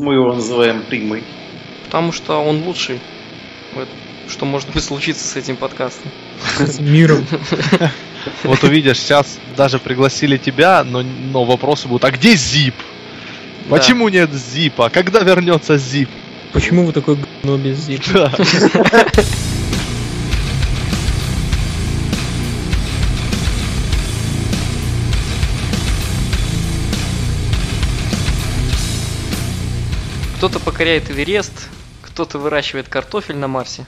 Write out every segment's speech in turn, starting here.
Почему его называем Примой? Потому что он лучший. Вот, что может быть случиться с этим подкастом? С миром. Вот увидишь, сейчас даже пригласили тебя, но, но вопросы будут, а где Зип? Да. Почему нет Зипа? Когда вернется Зип? Почему вы такой говно без зип? Кто-то покоряет Эверест, кто-то выращивает картофель на Марсе,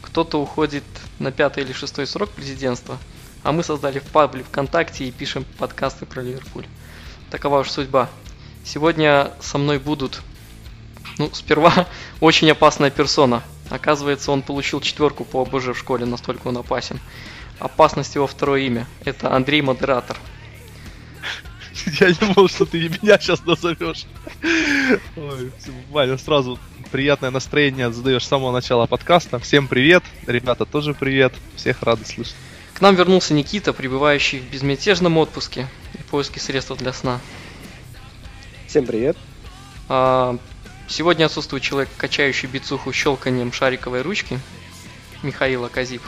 кто-то уходит на пятый или шестой срок президентства, а мы создали в пабле ВКонтакте и пишем подкасты про Ливерпуль. Такова уж судьба. Сегодня со мной будут, ну, сперва очень опасная персона. Оказывается, он получил четверку по ОБЖ в школе, настолько он опасен. Опасность его второе имя. Это Андрей Модератор. Я не думал, что ты меня сейчас назовешь. Ой, Ваня, сразу приятное настроение задаешь с самого начала подкаста. Всем привет, ребята тоже привет, всех рады слышать. К нам вернулся Никита, пребывающий в безмятежном отпуске и поиске средств для сна. Всем привет. А, Сегодня отсутствует человек, качающий бицуху щелканием шариковой ручки, Михаил Аказип.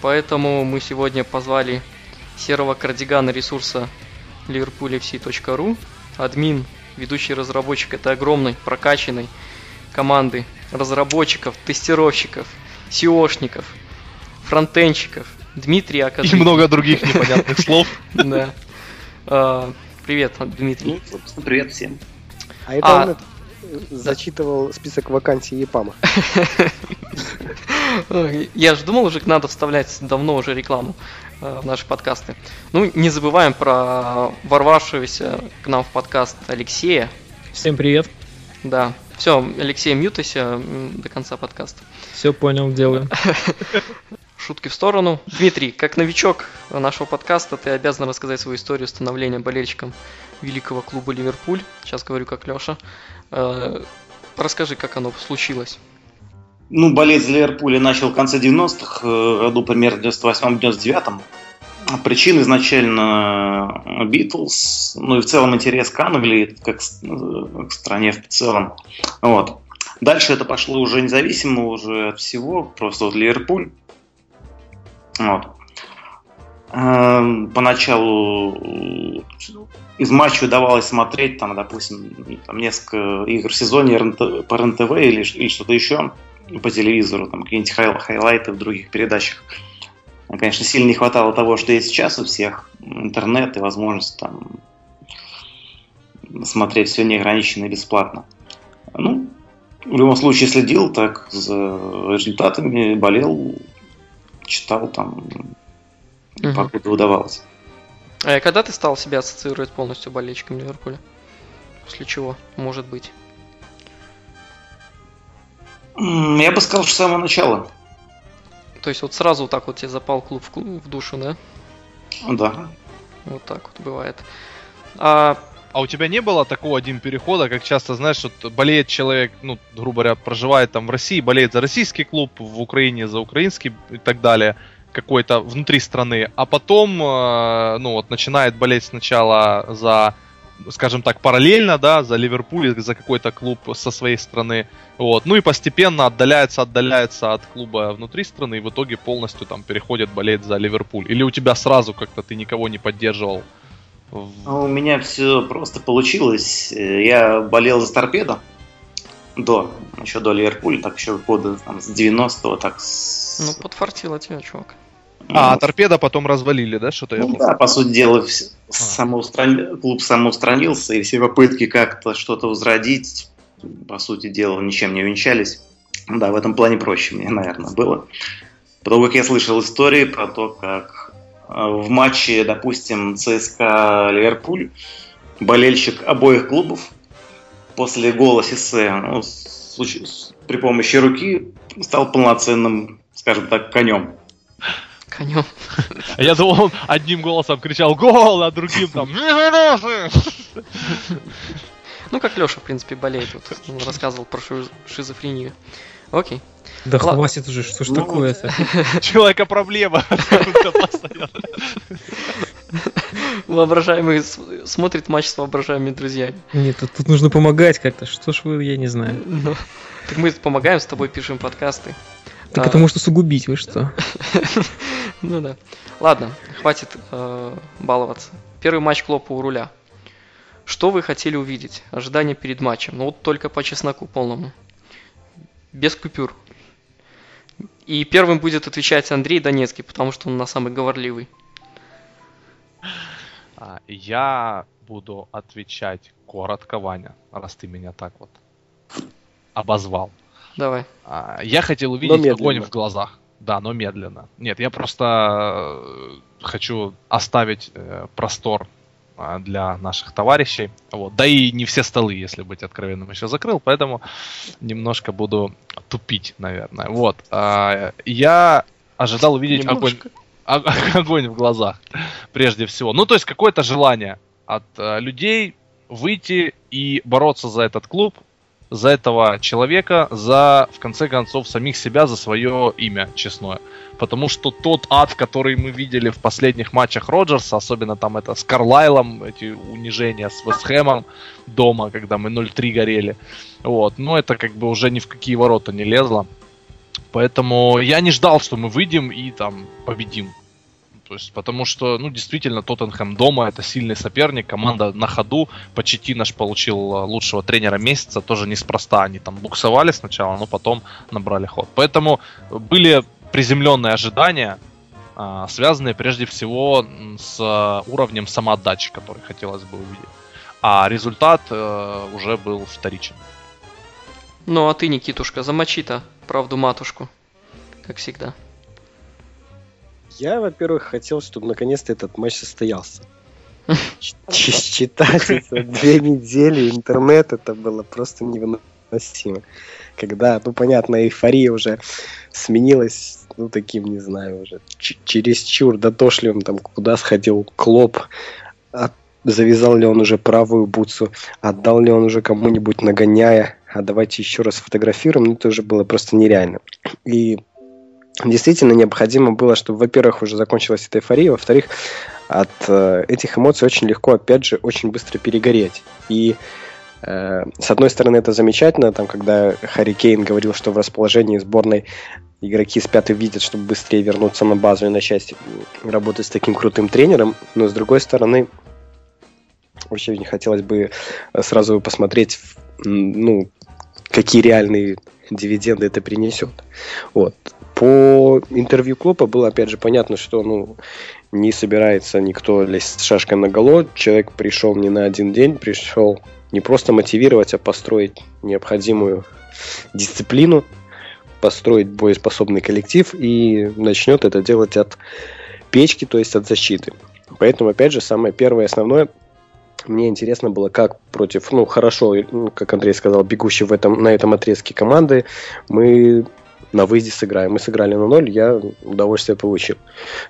Поэтому мы сегодня позвали серого кардигана ресурса liverpoolfc.ru, админ, ведущий разработчик этой огромной прокачанной команды разработчиков, тестировщиков, SEOшников, фронтенщиков, Дмитрий И Аказип. много других непонятных слов. Да. А, Привет, Дмитрий. Ну, собственно, привет всем. А это А. он зачитывал список вакансий ЕПАМа. Я же думал, уже надо вставлять давно уже рекламу в наши подкасты. Ну, не забываем про ворвавшегося к нам в подкаст Алексея. Всем привет. Да. Все, Алексей, мьютайся до конца подкаста. Все понял, делаю. Шутки в сторону. Дмитрий, как новичок нашего подкаста, ты обязан рассказать свою историю становления болельщиком великого клуба Ливерпуль. Сейчас говорю как Леша. Расскажи, как оно случилось. Ну, болеть за Ливерпуль начал в конце 90-х, э, году примерно в 98-99. Причина изначально Битлз, ну и в целом интерес к Англии, как э, к стране в целом. Вот. Дальше это пошло уже независимо уже от всего, просто вот Ливерпуль. Вот. Эм, Поначалу э, из матчей удавалось смотреть, там, допустим, там несколько игр в сезоне по РНТВ или, или что-то еще по телевизору, там какие-нибудь хай- хайлайты в других передачах. Конечно, сильно не хватало того, что есть сейчас у всех, интернет и возможность там смотреть все неограниченно и бесплатно. Ну, в любом случае следил так за результатами, болел, читал там, Мгм. покуда удавалось. А когда ты стал себя ассоциировать полностью болельщиком Ливерпуля? После чего, может быть? Я бы сказал, что с самого начала. То есть вот сразу так вот тебе запал клуб в, клу- в душу, да? Да. Вот так вот бывает. А, А у тебя не было такого один перехода, как часто, знаешь, вот болеет человек, ну, грубо говоря, проживает там в России, болеет за российский клуб, в Украине за украинский и так далее, какой-то внутри страны, а потом, э, ну, вот начинает болеть сначала за, скажем так, параллельно, да, за Ливерпуль, или за какой-то клуб со своей страны, вот, ну и постепенно отдаляется, отдаляется от клуба внутри страны, и в итоге полностью там переходит болеть за Ливерпуль. Или у тебя сразу как-то ты никого не поддерживал? А У меня все просто получилось. Э, Я болел за торпедо до, еще до Ливерпуля, так еще года там, с 90-го, так с... ну, подфартило тебя, чувак. А, Ну, торпеда потом развалили, да, что-то ну да, по сути дела, вс- самоустран- клуб самоустранился, и все попытки как-то что-то возродить, по сути дела, ничем не увенчались. Да, в этом плане проще мне, наверное, было. Потому как я слышал истории про то, как э, в матче, допустим, ЦСКА Ливерпуль, болельщик обоих клубов после гола Сиссе ну, при помощи руки стал полноценным, скажем так, конем. Конем. А Я думал, он одним голосом кричал «Гол!», а другим там Ну, как Леша, в принципе, болеет. Вот, он рассказывал про ши- шизофрению. Окей. Да Ладно. хватит уже, что ж Ну, такое-то? Человека проблема. Воображаемый смотрит матч с воображаемыми друзьями. Нет, тут, тут нужно помогать как-то. Что ж вы, я не знаю. Ну, так мы помогаем, с тобой пишем подкасты. Так А, это может усугубить, вы что? Ну да. Ладно, хватит э, баловаться. Первый матч Клопа у руля. Что вы хотели увидеть? Ожидания перед матчем. Ну вот только по чесноку полному. Без купюр. И первым будет отвечать Андрей Донецкий, потому что он на самый говорливый. А, Я буду отвечать коротко, Ваня, раз ты меня так вот обозвал. Давай. А, Я хотел увидеть огонь в глазах. Да, но медленно. Нет, я просто э, хочу оставить э, простор а, для наших товарищей. Вот. Да и не все столы, если быть откровенным, еще закрыл, поэтому немножко буду тупить, наверное. Вот. А, Я ожидал увидеть огонь, о- огонь в глазах, прежде всего. Ну, то есть какое-то желание от э, людей выйти и бороться за этот клуб, за этого человека, за, в конце концов, самих себя, за свое имя честное. Потому что тот ад, который мы видели в последних матчах Роджерса, особенно там это с Карлайлом, эти унижения с Вестхэмом дома, когда мы 0-3 горели, вот, ну это как бы уже ни в какие ворота не лезло. Поэтому я не ждал, что мы выйдем и там победим. То есть, потому что, ну, действительно, Тоттенхэм дома это сильный соперник, команда на ходу. Почти наш получил э, лучшего тренера месяца, тоже неспроста. Они там буксовали сначала, но потом набрали ход. Поэтому были приземленные ожидания, а, связанные прежде всего с уровнем самоотдачи, который хотелось бы увидеть. А результат э, уже был вторичен. Ну а ты, Никитушка, замочи-то правду матушку. Как всегда. Я, во-первых, хотел, чтобы наконец-то этот матч состоялся. Читать это две недели интернет, это было просто невыносимо. Когда, ну, понятно, эйфория уже сменилась, ну, таким, не знаю, уже чересчур дотошливым, там, куда сходил Клоп, от- завязал ли он уже правую бутсу, отдал ли он уже кому-нибудь нагоняя, а давайте еще раз фотографируем, ну, это уже было просто нереально. И действительно необходимо было, чтобы, во-первых, уже закончилась эта эйфория, во-вторых, от э, этих эмоций очень легко, опять же, очень быстро перегореть. И э, с одной стороны, это замечательно, там, когда Харри Кейн говорил, что в расположении сборной игроки спят и видят, чтобы быстрее вернуться на базу и начать работать с таким крутым тренером, но с другой стороны, очень хотелось бы сразу посмотреть, ну, какие реальные дивиденды это принесет. Вот. По интервью Клопа было, опять же, понятно, что ну, не собирается никто лезть с шашкой на голо. Человек пришел не на один день, пришел не просто мотивировать, а построить необходимую дисциплину, построить боеспособный коллектив и начнет это делать от печки, то есть от защиты. Поэтому, опять же, самое первое и основное, мне интересно было, как против, ну, хорошо, как Андрей сказал, бегущий в этом, на этом отрезке команды, мы на выезде сыграем. Мы сыграли на ноль, я удовольствие получил.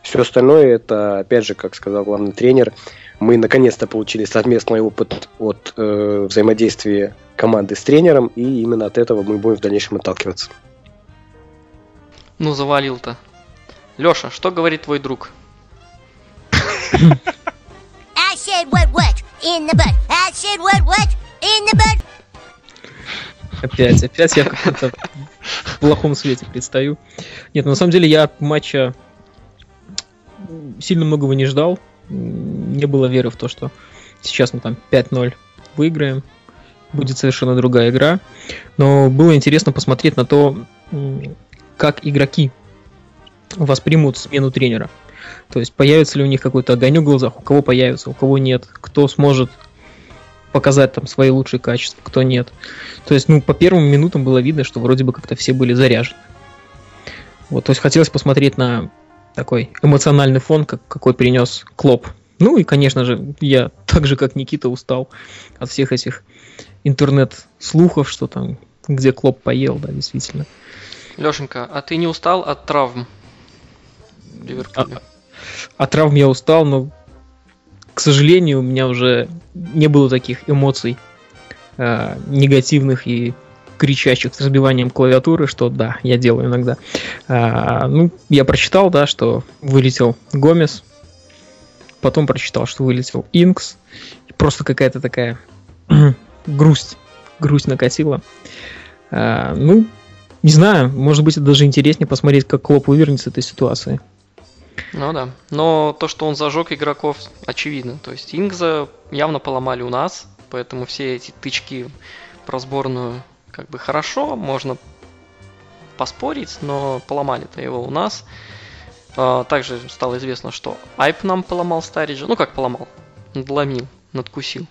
Все остальное, это, опять же, как сказал главный тренер, мы наконец-то получили совместный опыт от э, взаимодействия команды с тренером, и именно от этого мы будем в дальнейшем отталкиваться. Ну, завалил-то. Леша, что говорит твой друг? I said what what in the butt. I said what what in the butt. Опять, опять я в каком-то в плохом свете предстаю. Нет, ну, на самом деле я от матча сильно многого не ждал. Не было веры в то, что сейчас мы там 5-0 выиграем. Будет совершенно другая игра. Но было интересно посмотреть на то, как игроки воспримут смену тренера. То есть появится ли у них какой-то огонек в глазах, у кого появится, у кого нет, кто сможет показать там свои лучшие качества, кто нет. То есть, ну, по первым минутам было видно, что вроде бы как-то все были заряжены. Вот, то есть хотелось посмотреть на такой эмоциональный фон, как, какой принес Клоп. Ну и, конечно же, я так же, как Никита, устал от всех этих интернет-слухов, что там, где Клоп поел, да, действительно. Лешенька, а ты не устал от травм? Ливерпуля? От травм я устал, но, к сожалению, у меня уже не было таких эмоций э, негативных и кричащих с разбиванием клавиатуры, что да, я делаю иногда. А, ну, я прочитал, да, что вылетел Гомес. потом прочитал, что вылетел Инкс. Просто какая-то такая грусть, грусть накатила. А, ну, не знаю, может быть, это даже интереснее посмотреть, как Клоп вывернется из этой ситуации. Ну да. Но то, что он зажег игроков, очевидно. То есть Ингза явно поломали у нас, поэтому все эти тычки про сборную как бы хорошо, можно поспорить, но поломали-то его у нас. А, также стало известно, что Айп нам поломал Стариджа. Ну как поломал? Надломил, надкусил.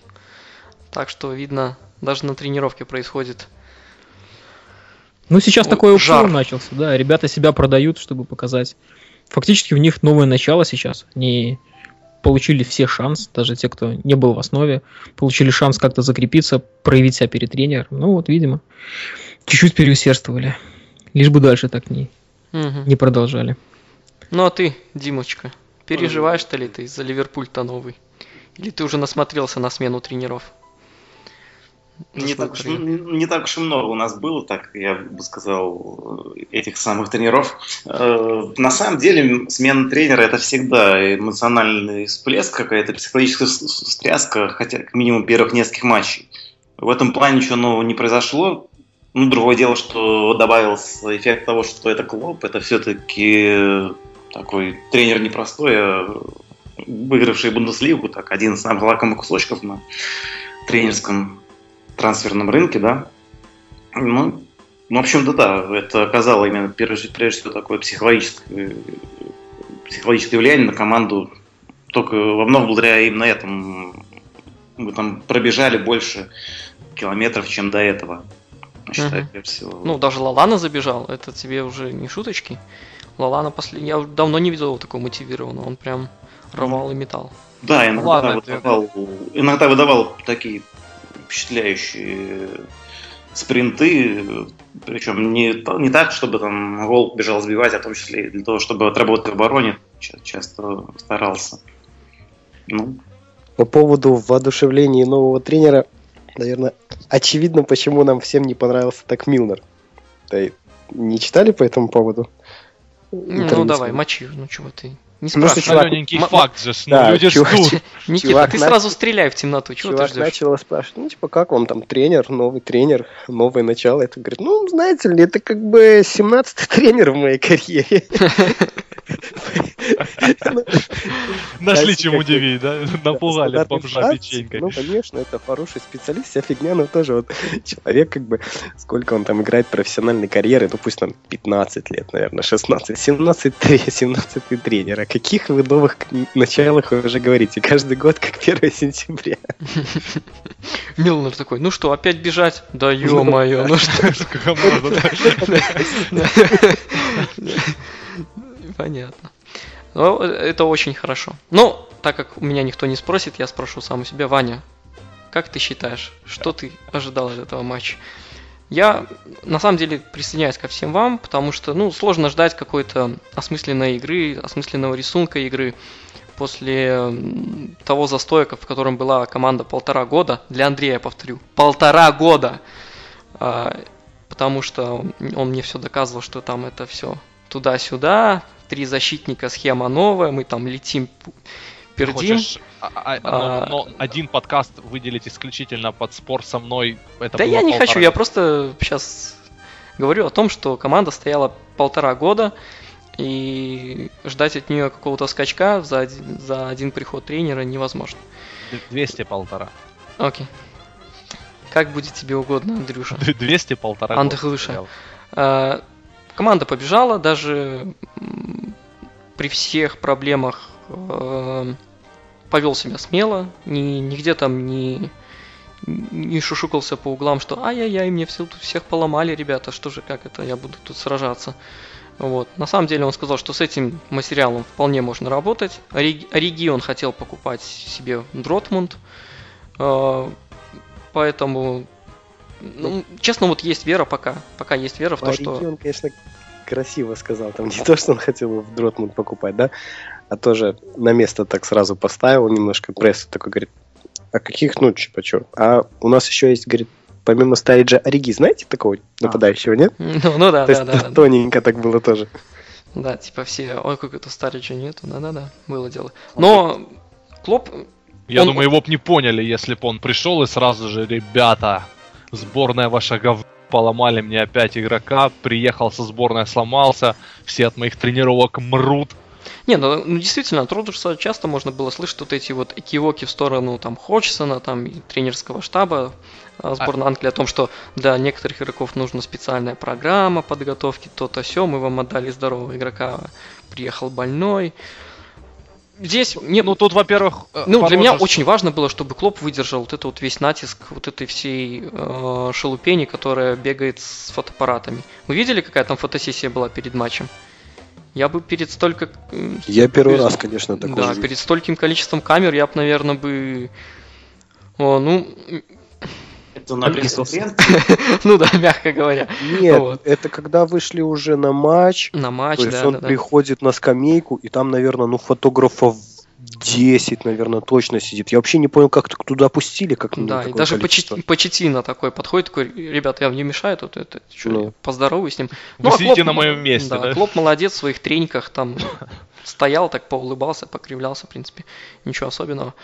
Так что, видно, даже на тренировке происходит Ну, сейчас О, такой упор начался, да. Ребята себя продают, чтобы показать. Фактически у них новое начало сейчас. Они получили все шанс, даже те, кто не был в основе, получили шанс как-то закрепиться, проявить себя перед тренером. Ну вот, видимо, чуть-чуть переусердствовали. Лишь бы дальше так не, Мгм. не продолжали. Ну а ты, Димочка, переживаешь-то ли ты за Ливерпуль-то новый? Или ты уже насмотрелся на смену тренеров? Не так, уж, не так уж и много у нас было, так я бы сказал, этих самых тренеров. Э, На самом деле, смена тренера это всегда эмоциональный всплеск, какая-то психологическая встряска, хотя как минимум первых нескольких матчей. В этом плане ничего нового не произошло. Ну, другое дело, что добавился эффект того, что это клуб, это все-таки такой тренер непростой, а выигравший Бундеслигу, так, один из самых лакомых кусочков на тренерском трансферном рынке, да. Ну, ну, в общем-то, да, это оказало именно прежде, прежде всего такое психологическое, психологическое влияние на команду. Только во многом благодаря именно этому мы там пробежали больше километров, чем до этого. Считаю, всего. Ну, даже Лалана забежал, это тебе уже не шуточки. Лалана после... Я давно не видел его такого мотивированного, он прям рвал и металл. Да, иногда, Ладно, это- выдавал, иногда выдавал такие впечатляющие спринты, причем не, не так, чтобы там гол бежал сбивать, а в том числе и для того, чтобы отработать в обороне, ча- часто старался. Ну, По поводу воодушевления нового тренера, наверное, очевидно, почему нам всем не понравился так Милнер. Да и не читали по этому поводу? Ну, давай, мочи, ну чего ты? Не спрашивай. чувак- Маленький м- факт же, ну Да, люди чувак- ждут. Никита, чувак ты начал- сразу стреляй в темноту, чего Чувак ты ждешь? начал спрашивать, ну, типа, как вам там тренер, новый тренер, новое начало. Это говорит, ну, знаете ли, это как бы 17-й тренер в моей карьере. Нашли чем удивить, да? Напугали бомжа печенькой. Ну, конечно, это хороший специалист, вся фигня, но тоже вот человек, как бы, сколько он там играет профессиональной карьеры, ну, пусть там 15 лет, наверное, 16, 17, 17 тренер. О каких вы новых началах уже говорите? Каждый год, как 1 сентября. Милнер такой, ну что, опять бежать? Да ё-моё, ну что? Да? Понятно. Ну, это очень хорошо. Но, так как у меня никто не спросит, я спрошу сам у себя. Ваня, как ты считаешь, что ты ожидал от этого матча? Я, на самом деле, присоединяюсь ко всем вам, потому что, ну, сложно ждать какой-то осмысленной игры, осмысленного рисунка игры после того застоя, в котором была команда полтора года. Для Андрея, повторю, полтора года! А, потому что он мне все доказывал, что там это все туда-сюда, три защитника, схема новая, мы там летим, пердим. Хочешь, а- а- А. но, но один подкаст выделить исключительно под спор со мной. Это да я не полтора хочу, я просто сейчас говорю о том, что команда стояла полтора года, и ждать от нее какого-то скачка за один, за один приход тренера невозможно. 200 полтора. Окей. Как будет тебе угодно, Андрюша. 200 полтора. Андрюша. А, Команда побежала, даже при всех проблемах э, повел себя смело, ни, нигде там не, не шушукался по углам, что ай-яй-яй, мне все, тут всех поломали, ребята, что же, как это, я буду тут сражаться. Вот. На самом деле он сказал, что с этим материалом вполне можно работать. Ориги он хотел покупать себе Дротмунд. Э, Поэтому, ну, честно, вот есть вера пока. Пока есть вера в то, что... он, конечно, красиво сказал. Там не то, что он хотел в Дротмунд покупать, да, а тоже на место так сразу поставил немножко прессу. Такой говорит, а каких, ну, типа, чё? А у нас еще есть, говорит, помимо Стариджа Ориги, знаете такого нападающего, нет? Ну, ну да, То да, есть да, да. тоненько так было тоже. Да, типа все, ой, какой-то старича нету, да-да-да, было дело. Но Клоп, Я Он- думаю, его бы не поняли, если бы он пришел и сразу же, ребята, сборная ваша гов... поломали мне опять игрока, приехал со сборной, сломался, все от моих тренировок мрут. Не, ну, ну, действительно, от Роджерса часто можно было слышать вот эти вот экивоки в сторону там Ходжсона, там и тренерского штаба а, сборной Англии о том, что для некоторых игроков нужна специальная программа подготовки, то-то все, мы вам отдали здорового игрока, приехал больной. Здесь мне, Ну тут, во-первых, э, ну, для меня очень важно было, чтобы Клоп выдержал вот это вот весь натиск вот этой всей э, шелупени, которая бегает с фотоаппаратами. Вы видели, какая там фотосессия была перед матчем? Я бы перед столько... Я первый перед- раз, конечно, такой Да, перед стольким количеством камер я бы, наверное, бы... О, ну, Это на ну да, мягко говоря. Нет, Вот. это когда вышли уже на матч, На матч, то есть да, он да, да. приходит на скамейку, и там, наверное, ну, фотографов 10, наверное, точно сидит. Я вообще не понял, как так туда пустили, как ну, Да, и даже количество. Почет- Почетина такой подходит, такой, ребята, я вам не мешаю, тут это, чё, Ну. поздороваюсь с ним. Вы а сидите Клоп- на моем месте, да? Клоп молодец в своих трениках, там стоял, так поулыбался, покривлялся, в принципе, ничего особенного.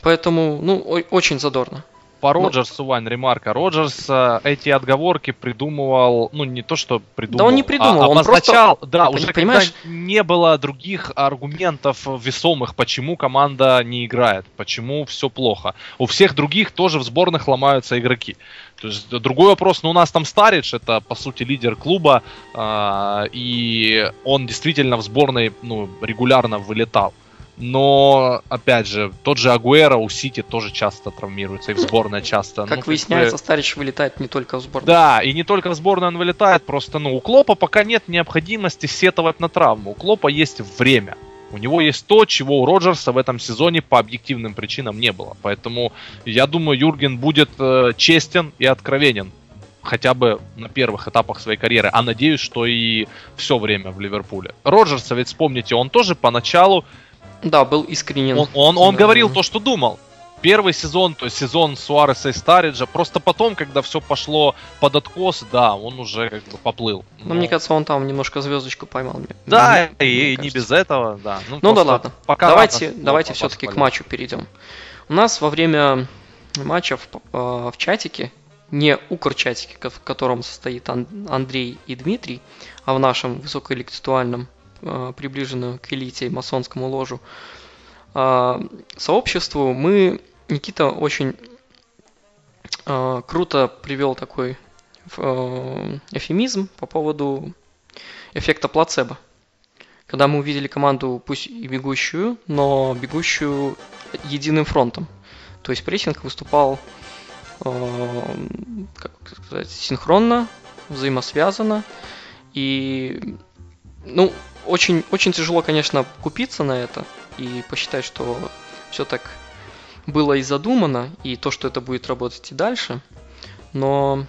Поэтому, ну, о- очень задорно. По Роджерсу, Вань, ремарка. Роджерс э, эти отговорки придумывал, ну не то, что придумал, он не придумал, а он обозначал, да, Ты уже понимаешь? когда не было других аргументов весомых, почему команда не играет, почему все плохо. У всех других тоже в сборных ломаются игроки. То есть другой вопрос, ну у нас там Старич, это по сути лидер клуба, а, и он действительно в сборной ну, регулярно вылетал. Но, опять же, тот же Агуэро у Сити тоже часто травмируется, и в сборной часто. Как Ну, выясняется, бы- Старич вылетает не только в сборную. да, и не только в сборную он вылетает, просто, ну, у Клопа пока нет необходимости сетовать на травму. У Клопа есть время. У него есть то, чего у Роджерса в этом сезоне по объективным причинам не было. Поэтому я думаю, Юрген будет э, честен и откровенен. Хотя бы на первых этапах своей карьеры. А надеюсь, что и все время в Ливерпуле. Роджерса, ведь вспомните, он тоже поначалу Да, был искренен. он, он, он Да, говорил да. то, что думал. Первый сезон, то есть сезон Суареса и Стариджа, просто потом, когда все пошло под откос, да, он уже как бы поплыл. Но мне кажется, он там немножко звездочку поймал. мне- да, мне и, не кажется. без этого, да. Ну да просто ладно. пока давайте рано давайте все-таки к матчу перейдем. У нас во время матча в, э, в чатике, не укр-чатике, в котором состоит Ан- Андрей и Дмитрий, а в нашем высокоинтеллектуальном, э, приближенном к элите масонскому ложу, э, сообществу, мы, Никита очень э, круто привел такой э, эфемизм по поводу эффекта плацебо. Когда мы увидели команду, пусть и бегущую, но бегущую единым фронтом. То есть прессинг выступал как сказать, синхронно, взаимосвязанно. И ну, очень, очень тяжело, конечно, купиться на это и посчитать, что все так было и задумано, и то, что это будет работать и дальше. Но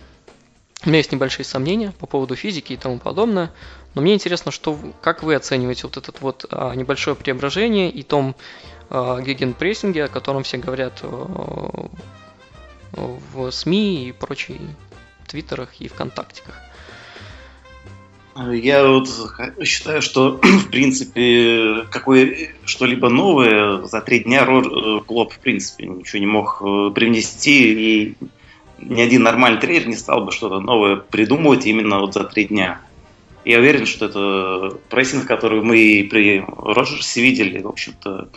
у меня есть небольшие сомнения по поводу физики и тому подобное. Но мне интересно, что, как вы оцениваете вот это вот а, небольшое преображение и том а, гегенпрессинге, о котором все говорят а, в СМИ и прочей твиттерах и ВКонтактиках. Я вот считаю, что в принципе какое что-либо новое за три дня Ро- э, Клоп в принципе ничего не мог э, привнести и ни один нормальный тренер не стал бы что-то новое придумывать именно вот за три дня. Я уверен, что это прессинг, который мы и при Роджерсе видели, в общем-то,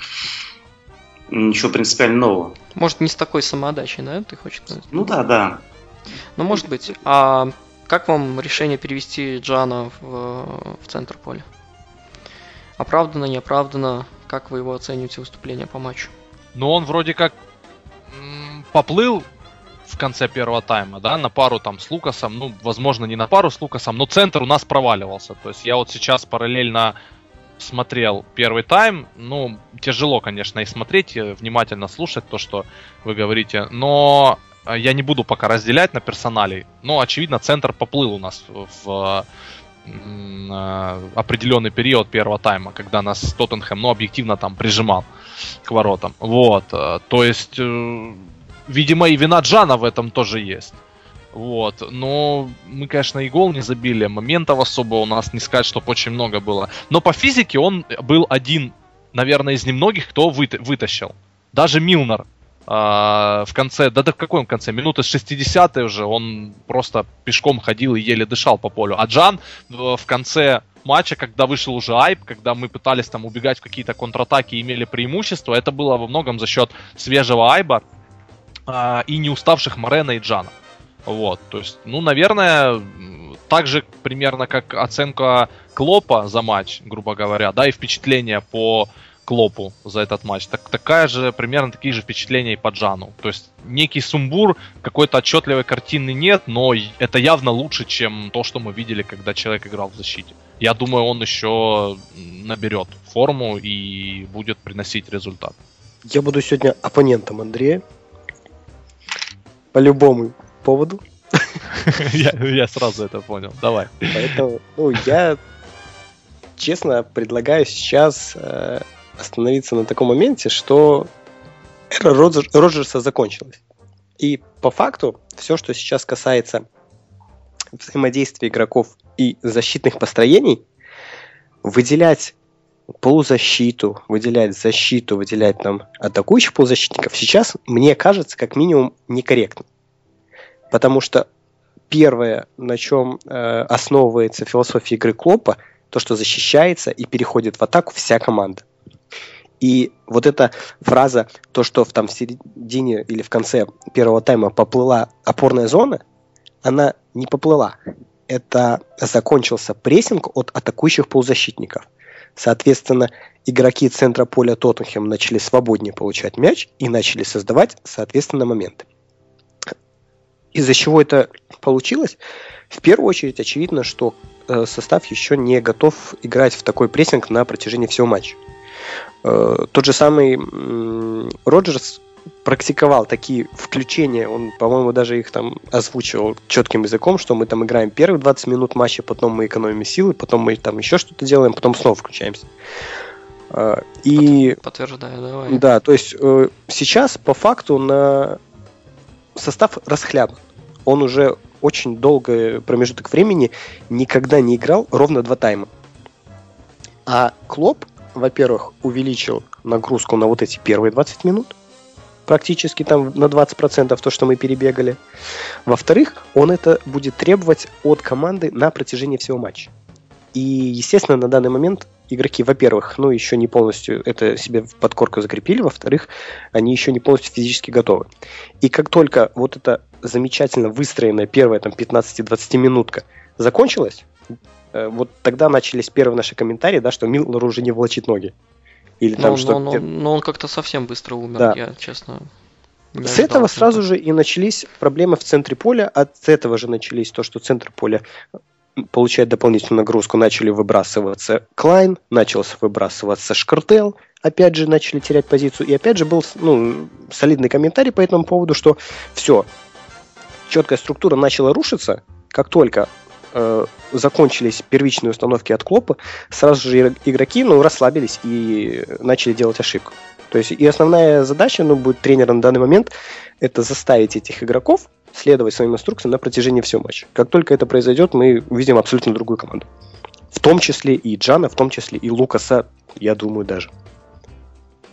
ничего принципиально нового. Может, не с такой самоотдачей, да, ты хочешь сказать? Ну да, да. Ну, может быть. А как вам решение перевести Джана в, в центр поля? Оправдано, неоправдано? Как вы его оцениваете выступление по матчу? Но он вроде как поплыл в конце первого тайма, да, на пару там с Лукасом, ну, возможно, не на пару с Лукасом, но центр у нас проваливался. То есть я вот сейчас параллельно смотрел первый тайм, ну, тяжело, конечно, и смотреть, и внимательно слушать то, что вы говорите, но я не буду пока разделять на персоналей, но, очевидно, центр поплыл у нас в э, определенный период первого тайма, когда нас Тоттенхэм, ну, объективно там прижимал к воротам. Вот, э, то есть, э, видимо, и вина Джана в этом тоже есть. Вот, но мы, конечно, и гол не забили, моментов особо у нас не сказать, чтобы очень много было. Но по физике он был один наверное, из немногих, кто выта- вытащил. Даже Милнер а, в конце, да, да в каком конце, минуты с 60 уже, он просто пешком ходил и еле дышал по полю. А Джан в в конце матча, когда вышел уже айп, когда мы пытались там убегать в какие-то контратаки и имели преимущество, это было во многом за счет свежего айба а, и не уставших Морена и Джана. Вот, то есть, ну, наверное, так же примерно как оценка Клопа за матч, грубо говоря, да, и впечатление по Клопу за этот матч. Так, такая же, примерно такие же впечатления и по Джану. То есть некий сумбур, какой-то отчетливой картины нет, но это явно лучше, чем то, что мы видели, когда человек играл в защите. Я думаю, он еще наберет форму и будет приносить результат. Я буду сегодня оппонентом Андрея. По любому поводу. Я я сразу это понял. Давай. Поэтому, ну, я честно предлагаю сейчас э, остановиться на таком моменте, что эра Роджер- Роджерса закончилась. И по факту, все, что сейчас касается взаимодействия игроков и защитных построений, выделять полузащиту, выделять защиту, выделять там атакующих полузащитников сейчас, мне кажется, как минимум некорректно. Потому что первое, на чем э, основывается философия игры Клопа, то, что защищается и переходит в атаку вся команда. И вот эта фраза, то, что в, там, в середине или в конце первого тайма поплыла опорная зона, она не поплыла. Это закончился прессинг от атакующих полузащитников. Соответственно, игроки центра поля Тоттенхэм начали свободнее получать мяч и начали создавать, соответственно, моменты. Из-за чего это получилось? В первую очередь, очевидно, что э, состав еще не готов играть в такой прессинг на протяжении всего матча. Э, тот же самый Роджерс практиковал такие включения, он, по-моему, даже их там озвучивал четким языком, что мы там играем первые 20 минут матча, потом мы экономим силы, потом мы там еще что-то делаем, потом снова включаемся. Э, И Подтверждаю, давай. да, то есть э, сейчас по факту на состав расхлябан. Он уже очень долгий промежуток времени никогда не играл ровно два тайма. А Клоп, во-первых, увеличил нагрузку на вот эти первые 20 минут, практически там на 20% то, что мы перебегали. Во-вторых, он это будет требовать от команды на протяжении всего матча. И, естественно, на данный момент игроки, во-первых, ну, еще не полностью это себе в подкорку закрепили, во-вторых, они еще не полностью физически готовы. И как только вот эта замечательно выстроенная первая там 15-20 минутка закончилась, вот тогда начались первые наши комментарии, да, что Миллер уже не волочит ноги. Или там Но, что... но- но- но он как-то совсем быстро умер, Да. я честно. не С этого сразу же и начались проблемы в центре поля. От этого же начались то, что центр поля получает дополнительную нагрузку, начали выбрасываться Клайн, начался выбрасываться Шкартел, опять же начали терять позицию. И опять же был ну, солидный комментарий по этому поводу, что все, четкая структура начала рушиться, как только э, закончились первичные установки от Клопа, сразу же игроки ну, расслабились и начали делать ошибку. То есть и основная задача ну, будет тренера на данный момент это заставить этих игроков следовать своим инструкциям на протяжении всего матча. Как только это произойдет, мы увидим абсолютно другую команду. В том числе и Джана, в том числе и Лукаса, я думаю, даже.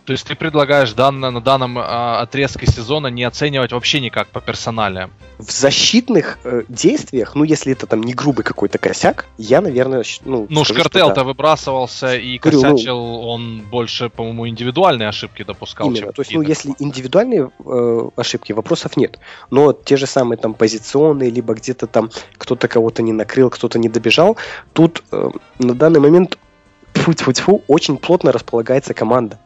То есть ты предлагаешь данно, на данном а, отрезке сезона не оценивать вообще никак по персоналиям? В защитных э, действиях, ну, если это там не грубый какой-то косяк, я, наверное, ну, Ну, скажу, Шкартел-то да. выбрасывался и Говорю, ну- косячил, он больше, по-моему, индивидуальные ошибки допускал, Именно. чем То есть, ну, если индивидуальные э, ошибки, вопросов нет. Но те же самые там позиционные, либо где-то там кто-то кого-то не накрыл, кто-то не добежал, тут э, на данный момент тьфу очень плотно располагается команда.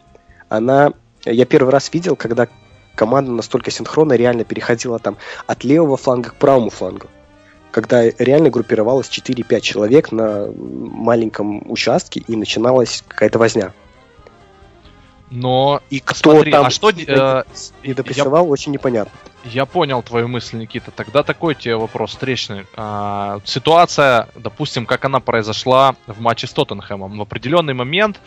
Она, я первый раз видел, когда команда настолько синхронно реально переходила там от левого фланга к правому флангу. Когда реально группировалось 4-5 человек на маленьком участке и начиналась какая-то возня. Но И кто смотри, там а что... э, не допрессовал, очень непонятно. Я понял твою мысль, Никита. Тогда такой тебе вопрос встречный. А, ситуация, допустим, как она произошла в матче с Тоттенхэмом. В определенный момент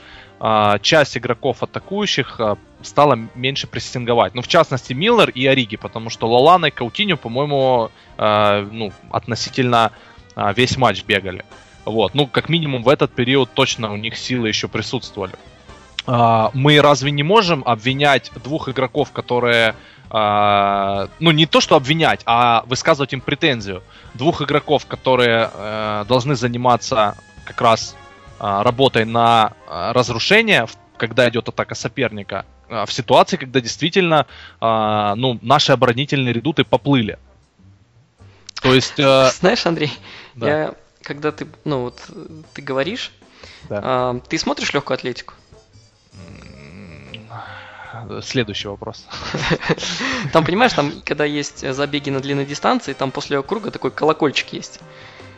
часть игроков атакующих а, стала меньше прессинговать. Ну, в частности, Миллер и Ориги, потому что Лолана и Каутиньо, по-моему, а, ну, относительно а, весь матч бегали. Вот. Ну, как минимум в этот период точно у них силы еще присутствовали. а, мы разве не можем обвинять двух игроков, которые, а, ну не то что обвинять, а высказывать им претензию, двух игроков, которые э, должны заниматься как раз а, работой на а, разрушение, когда идет атака соперника, а, в ситуации, когда действительно, а, ну, наши оборонительные редуты поплыли. То есть, э, Знаешь, Андрей, да. я, когда ты, ну вот, ты говоришь, Да. а, ты смотришь легкую атлетику? Следующий вопрос. Там, понимаешь, там, когда есть забеги на длинной дистанции, там после круга такой колокольчик есть.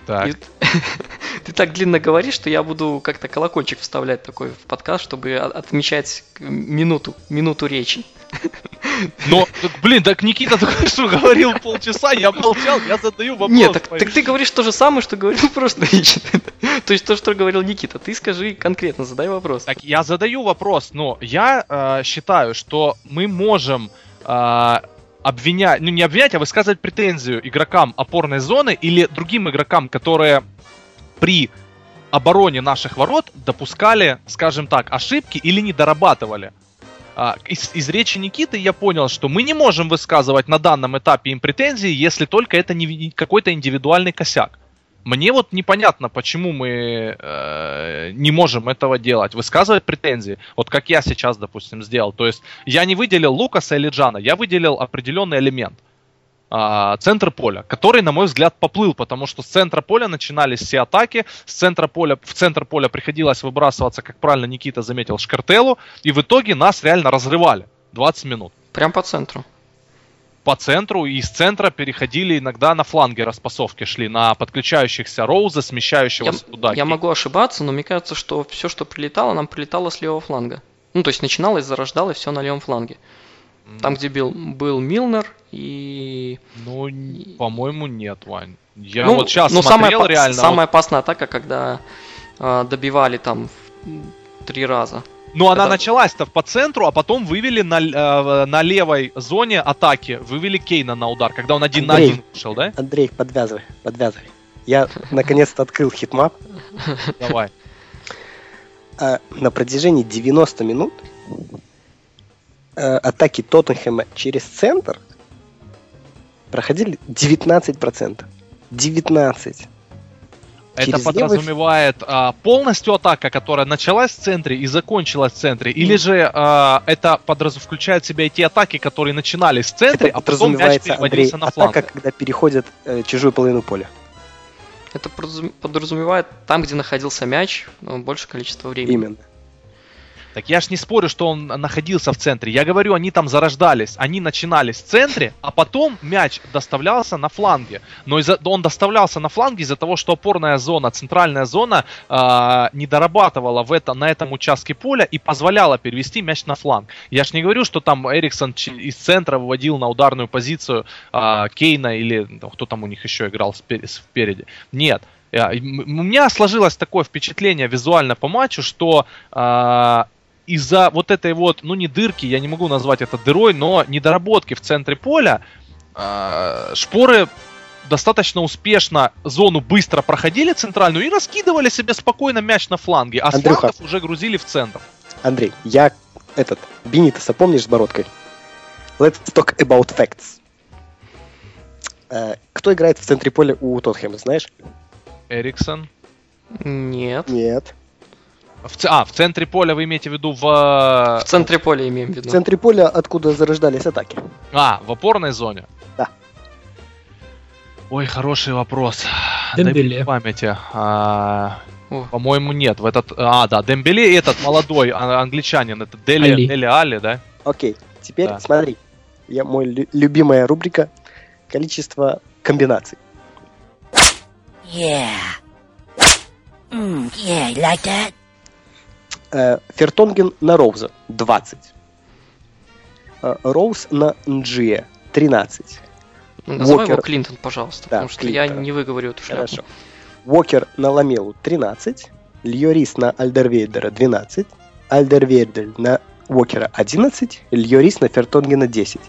Так. И ты так длинно говоришь, что я буду как-то колокольчик вставлять такой в подкаст, чтобы отмечать минуту, минуту речи. Но, так, блин, так Никита только что говорил полчаса, я молчал, я задаю вопрос. Нет, так, так ты говоришь то же самое, что говорил просто. То есть то, что говорил Никита. Ты скажи конкретно, задай вопрос. Так я задаю вопрос, но я э, считаю, что мы можем э, обвинять, ну не обвинять, а высказывать претензию игрокам опорной зоны или другим игрокам, которые при обороне наших ворот допускали, скажем так, ошибки или не дорабатывали. А, Из, из речи Никиты я понял, что мы не можем высказывать на данном этапе им претензии, если только это не какой-то индивидуальный косяк. Мне вот непонятно, почему мы э, не можем этого делать, высказывать претензии. Вот как я сейчас, допустим, сделал. То есть я не выделил Лукаса или Джана, я выделил определенный элемент. А, центр поля, который, на мой взгляд, поплыл, потому что с центра поля начинались все атаки, с центра поля, в центр поля приходилось выбрасываться, как правильно Никита заметил, Шкартелу, и в итоге нас реально разрывали 20 минут Прям по центру. По центру, и из центра переходили иногда на фланге распасовки шли, на подключающихся Роуза, Я, смещающегося туда. я могу ошибаться, но мне кажется, что все, что прилетало, нам прилетало с левого фланга. Ну, то есть начиналось, зарождалось все на левом фланге. Там, где был, был Милнер и... Ну, по-моему, нет, Вань. Я ну, вот сейчас ну, смотрел самая, опа- реально. самая вот- опасная атака, когда а, добивали там три раза. Ну, она это- началась-то по центру, а потом вывели на, э, на левой зоне атаки, вывели Кейна на удар, когда он один на Андрей. один вышел, да? Андрей, подвязывай, подвязывай. Я наконец-то открыл heatmap. Давай. А, на протяжении 90 минут э, атаки Тоттенхэма через центр проходили 19%. 19. Это Через левый- подразумевает а, полностью атака, которая началась в центре и закончилась в центре, или же а, это подраз... включает в себя и те атаки, которые начинались в центре, Это а потом мяч подразумевается, Андрей, переводился на фланг. атака, когда переходят э, чужую половину поля. Это подразум- подразумевает там, где находился мяч, ну, больше количество времени. Именно. Так я ж не спорю, что он находился в центре. Я говорю, они там зарождались. Они начинались в центре, а потом мяч доставлялся на фланге. Но из-за- он доставлялся на фланге из-за того, что опорная зона, центральная зона а, не дорабатывала в это, на этом участке поля и позволяла перевести мяч на фланг. Я ж не говорю, что там Эриксон из центра выводил на ударную позицию а, Кейна или ну, кто там у них еще играл спереди. Нет. М- У меня сложилось такое впечатление визуально по матчу, что а, из-за вот этой вот, ну не дырки, я не могу назвать это дырой, но недоработки в центре поля, а, шпоры достаточно успешно зону быстро проходили центральную и раскидывали себе спокойно мяч на фланге, а с Андрюха. флангов уже грузили в центр. Андрей, я этот, Бенитоса помнишь с бородкой? Let's talk about facts. Э, кто играет в центре поля у Тоттенхэма, знаешь? Эриксон. Нет. Нет. В, а, в центре поля вы имеете в виду в... э, В центре поля имеем в В виду. центре поля, откуда зарождались атаки. А, в опорной зоне? Да. Ой, хороший вопрос. Дай Дембеле. памяти. А, по-моему, нет. В этот... А, да, Дембеле и этот молодой а- англичанин. Это Дели Али. Дели Али, да? Окей, теперь Да. смотри. Я, мой лю- любимая рубрика количество комбинаций. Yeah. Mmm, yeah, you like that? Э, Фертонген на Роуза 20. Э, Роуз на Нджия 13. Ну, Называй его Уокер. Клинтон, пожалуйста, Да, потому что я Клинтон. не выговорю эту шляпу. Хорошо. Уокер на Ламелу 13. Льорис на Альдервейдера 12. Альдервейдер на Уокера 11. Льорис на Фертонгена 10.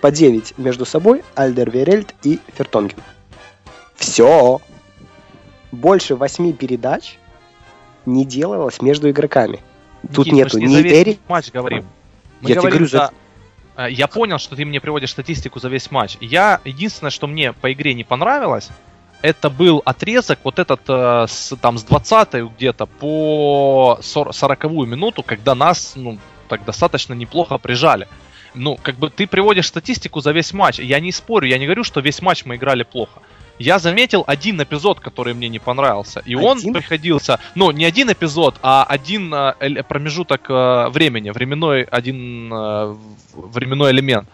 По 9 между собой Альдервейрельд и Фертонген. Все. Больше 8 передач не делалось между игроками. Тут Никит, нету не ни Эри. матч говорим. Мы Я тебе говорим говорю, за- за- э, Я понял, что ты мне приводишь статистику за весь матч. Я единственное, что мне по игре не понравилось, это был отрезок вот этот э, с, там с 20 где-то по 40 минуту, когда нас ну так достаточно неплохо прижали. Ну, как бы ты приводишь статистику за весь матч. Я не спорю, я не говорю, что весь матч мы играли плохо. Я заметил один эпизод, который мне не понравился. И он Один? приходился, ну, не один эпизод, а один э, промежуток э, времени, временной, один э, временной элемент,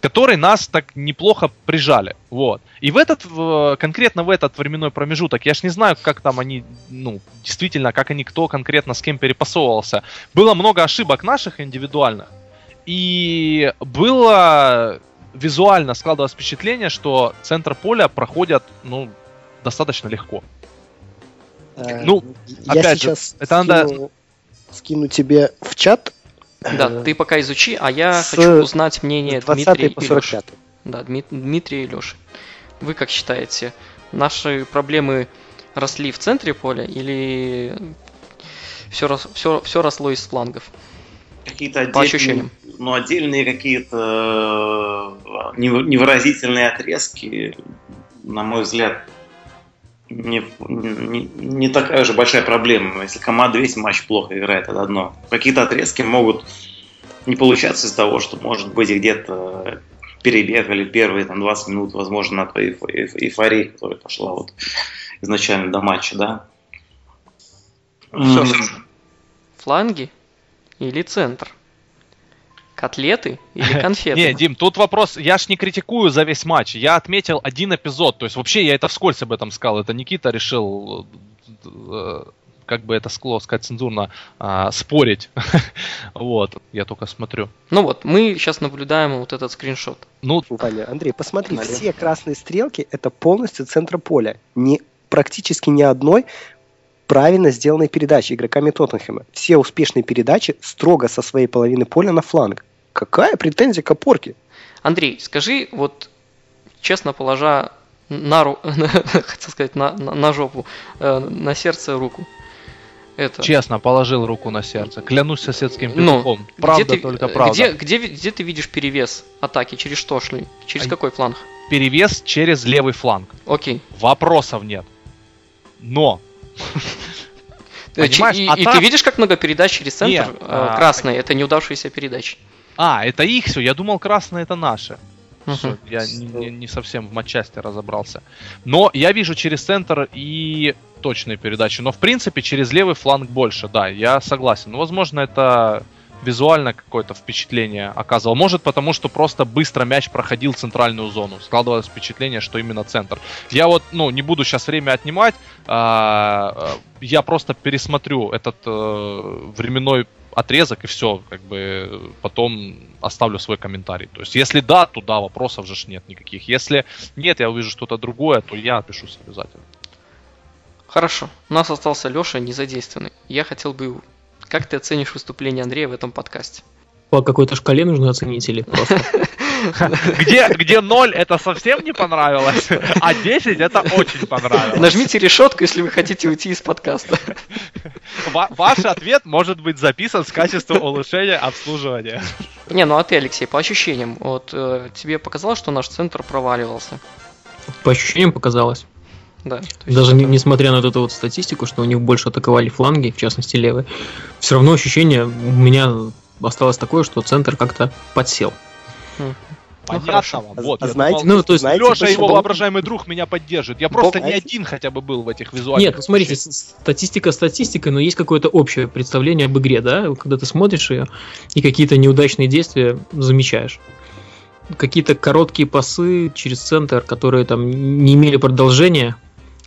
который нас так неплохо прижали. Вот. И в этот, в- конкретно в этот временной промежуток, я ж не знаю, как там они, ну, действительно, как они, кто конкретно с кем перепасовывался. Было много ошибок наших индивидуальных. И было визуально складывалось впечатление, что центр поля проходят, ну, достаточно легко. Э, Ну, я опять же, сейчас это надо- скину, скину тебе в чат. Да, э, ты пока изучи, а я с хочу узнать мнение с 20 Дмитрия по и Лёши. 45. Да, Дмит- Дмитрий и Лёши. Вы как считаете, наши проблемы росли в центре поля или все, все, все росло из флангов? Какие-то По отдельные, ощущениям. Ну, отдельные какие-то э, нев- невыразительные отрезки, на мой взгляд, не, не, не такая же большая проблема. Если команда весь матч плохо играет, это одно. Какие-то отрезки могут не получаться из-за того, что, может быть, где-то перебегали первые там, 20 минут, возможно, на той эйф- эйф- эйфории, которая пошла вот изначально до матча, да. М, Саша. Фланги или центр? Котлеты или конфеты? Не, Дим, тут вопрос, я ж не критикую за весь матч, я отметил один эпизод, то есть вообще я это вскользь об этом сказал, это Никита решил, э, как бы это скло сказать цензурно, а, спорить. Вот, я только смотрю. Ну вот, мы сейчас наблюдаем вот этот скриншот. Ну, Ваня, Андрей, посмотри, Налево. все красные стрелки это полностью центр поля. Не, практически ни одной правильно сделанной передачи игроками Тоттенхэма. Все успешные передачи строго со своей половины поля на фланг. Какая претензия к опорке? Андрей, скажи, вот честно положа на ру... хотел сказать, на, на, на жопу, э, на сердце руку. Это. честно, положил руку на сердце, клянусь соседским Ну, петухом. Правда, где ты, только правда. Где, где, где ты видишь перевес атаки? Через что шли? Через А- какой фланг? Перевес через левый фланг. Окей. Вопросов нет. Но Э, Понимаешь, и, а и ты видишь, как много передач через центр Нет, э, а- красные? Это неудавшиеся передачи. А, это их все. Я думал, красные это. Всё, я не, совсем в матчасти разобрался. Но я вижу через центр и точные передачи. Но в принципе через левый фланг больше, да, я согласен. Ну, возможно, это визуально какое-то впечатление оказывал. Может, потому что просто быстро мяч проходил центральную зону. Складывалось впечатление, что именно центр. Я вот, ну, не буду сейчас время отнимать. а, а, я просто пересмотрю этот э, временной отрезок и все, как бы потом оставлю свой комментарий. То есть, если да, то да, вопросов же нет никаких. Если нет, я увижу что-то другое, то я опишусь обязательно. Хорошо. У нас остался Леша незадействованный. Я хотел бы... Как ты оценишь выступление Андрея в этом подкасте? По какой-то шкале нужно оценить или просто? Где, где 0 это совсем не понравилось, а 10 это очень понравилось. Нажмите решетку, если вы хотите уйти из подкаста. Ва- ваш ответ может быть записан с качеством улучшения обслуживания. Не, ну а ты, Алексей, по ощущениям, вот э, тебе показалось, что наш центр проваливался? По ощущениям показалось. Да. Даже это- несмотря на вот эту вот статистику, что у них больше атаковали фланги, в частности левые, все равно ощущение у меня осталось такое, что центр как-то подсел. Понятно хорошо. вам. А- Вот, а знаете, думал, Ну, то есть знаете, Леша, его почему? воображаемый друг, меня поддерживает. Я просто не Знаете- один хотя бы был в этих визуальных. Нет, ну смотрите, статистика статистикой, но есть какое-то общее представление об игре, да, когда ты смотришь ее и какие-то неудачные действия замечаешь. Какие-то короткие пасы через центр, которые там не имели продолжения,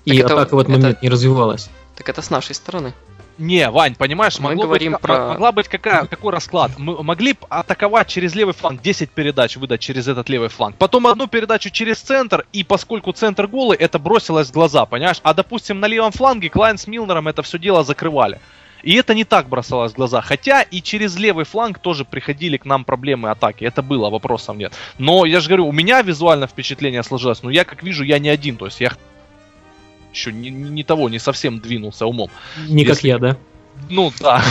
и Так это- атака в этот это- момент не развивалась. Так это с нашей стороны. Не, Вань, понимаешь, Мы говорим быть, про- могла быть какая, какой расклад. Мы могли бы атаковать через левый фланг, 10 передач выдать через этот левый фланг. Потом одну передачу через центр, и поскольку центр голый, это бросилось в глаза, понимаешь? А допустим, на левом фланге Клайн с Милнером это все дело закрывали. И это не так бросалось в глаза. Хотя и через левый фланг тоже приходили к нам проблемы атаки. Это было, вопросов нет. Но я же говорю, у меня визуально впечатление сложилось. Но я, как вижу, я не один. То есть я еще не, не того, не совсем двинулся умом. Не как Если- я, да? Ну да.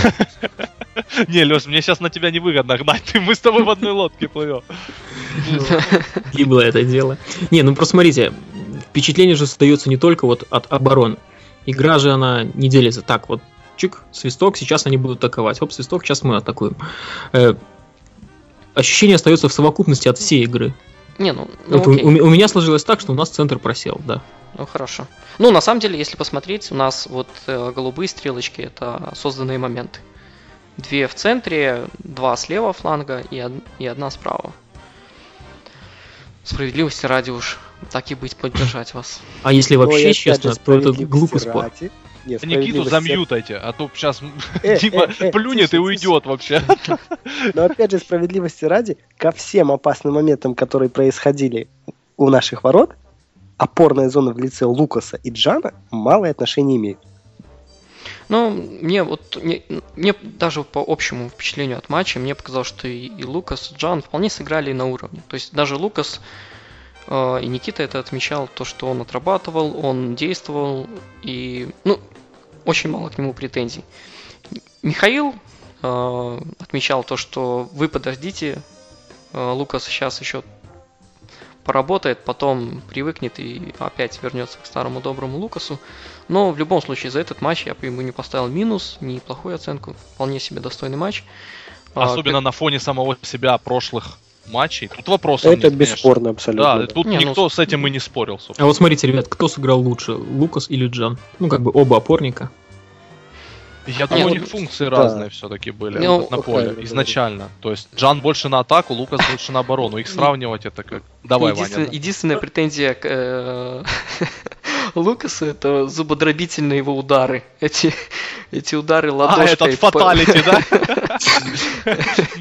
Не, Леш, мне сейчас на тебя невыгодно гнать, ты- мы с тобой в одной лодке плывем. И было это дело. Не, ну просто смотрите, впечатление же создается не только вот от обороны. Игра же она не делится так вот. Чик, свисток, сейчас они будут атаковать. Оп, свисток, сейчас мы атакуем. Э, ощущение остается в совокупности от всей игры. Не, ну, ну Вот у, окей. у ме- у меня сложилось так, что у нас центр просел, да. Ну хорошо. Ну, на самом деле, если посмотреть, у нас вот э, голубые стрелочки это созданные моменты. Две в центре, два слева фланга и, од- и одна справа. Справедливости ради уж так и быть поддержать вас. А если Но вообще опять честно, то это глупый спор. ради- Нет, Никиту замьютайте, а то сейчас Э, Дима э, э, плюнет и слушай, уйдет вообще. Но опять же, справедливости ради, ко всем опасным моментам, которые происходили у наших ворот, опорная зона в лице Лукаса и Джана малое отношение имеет. Ну, мне вот мне, мне даже по общему впечатлению от матча, мне показалось, что и, и Лукас, и Джан вполне сыграли на уровне. То есть даже Лукас э, и Никита это отмечал, то, что он отрабатывал, он действовал, и, ну, очень мало к нему претензий. Михаил э, отмечал то, что вы подождите, э, Лукас сейчас еще поработает, потом привыкнет и опять вернется к старому доброму Лукасу. Но в любом случае за этот матч я бы ему не поставил минус, ни плохую оценку. Вполне себе достойный матч. А, Особенно на фоне самого себя прошлых матчей. Тут вопросов Это нет, конечно. бесспорно абсолютно. Да, тут Не, ну, никто с этим и не спорил, А собственно. вот смотрите, ребят, кто сыграл лучше, Лукас или Джан? Ну, как бы оба опорника. Я думаю, у них функции Да. разные все-таки были Ну, вот на поле говорите. изначально. То есть Джан больше на атаку, Лукас больше на оборону. Их сравнивать это как... Давай, Единственная, Ваня. да. единственная претензия к э, Лукасу это зубодробительные его удары. Эти, эти удары А, ладошкой. этот по- фаталити, да?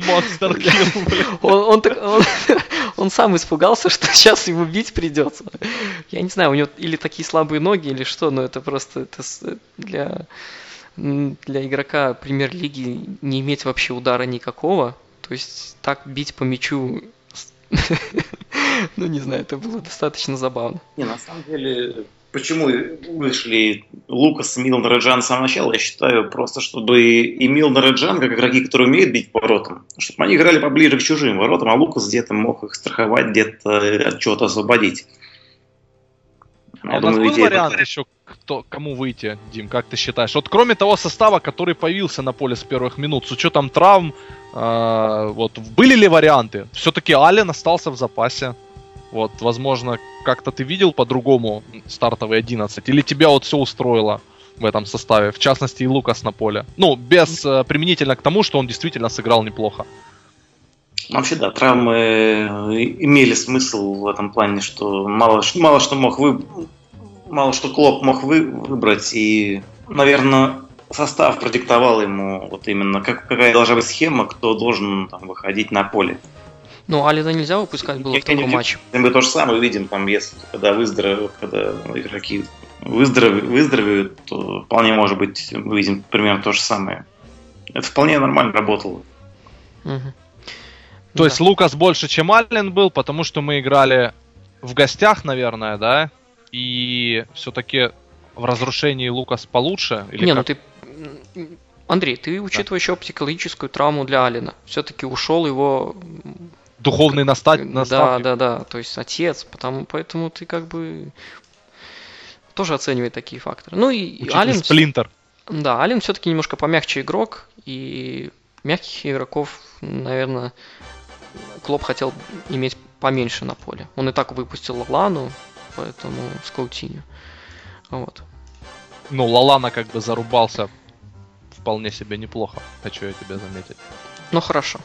Монстр килл. Он, он, так- он- он сам испугался, что сейчас ему бить придется. Я не знаю, у него или такие слабые ноги, или что, но это просто для, для игрока премьер-лиги не иметь вообще удара никакого. То есть так бить по мячу, ну не знаю, это было достаточно забавно. Не, на самом деле, почему вышли Лукас, и Джан с самого начала, я считаю, просто чтобы и Милнер и Джан, как игроки, которые умеют бить по воротам, чтобы они играли поближе к чужим воротам, а Лукас где-то мог их страховать, где-то от чего-то освободить. А у нас был вариант еще, кто, кому выйти, Дим, как ты считаешь? Вот кроме того состава, который появился на поле с первых минут, с учетом травм, э, вот были ли варианты? Все-таки Аллен остался в запасе. Вот, возможно, как-то ты видел по-другому стартовый 11, или тебя вот все устроило в этом составе, в частности и Лукас на поле. Ну, без э, применительно к тому, что он действительно сыграл неплохо. Вообще, да, травмы э, имели смысл в этом плане, что мало, мало что мог вы, мало что Клоп мог вы, выбрать, и, наверное, состав продиктовал ему вот именно как, какая должна быть схема, кто должен там, выходить на поле. Ну, Алина нельзя выпускать было в Я не таком матче. Мы то же самое видим, там, если когда выздоровеют, когда игроки выздоровеют, выздоровеют, то вполне может быть мы видим примерно то же самое. Это вполне нормально работало. Мгм. То Да. есть Лукас больше, чем Аллен был, потому что мы играли в гостях, наверное, да? И все-таки в разрушении Лукас получше? Или Не, как? ну ты... Андрей, ты учитывай еще психологическую травму для Алина. Все-таки ушел его... Духовный наста... Да, наставник? да, да. То есть отец, потому, поэтому ты как бы тоже оценивай такие факторы. Ну и Учитель Ален... Сплинтер. Да, Аллен все-таки немножко помягче игрок, и мягких игроков, наверное, Клоп хотел иметь поменьше на поле. Он и так выпустил Лаллану, поэтому с Каутинью. Вот. Ну, Лаллана как бы зарубался вполне себе неплохо, хочу я тебе заметить. Ну хорошо.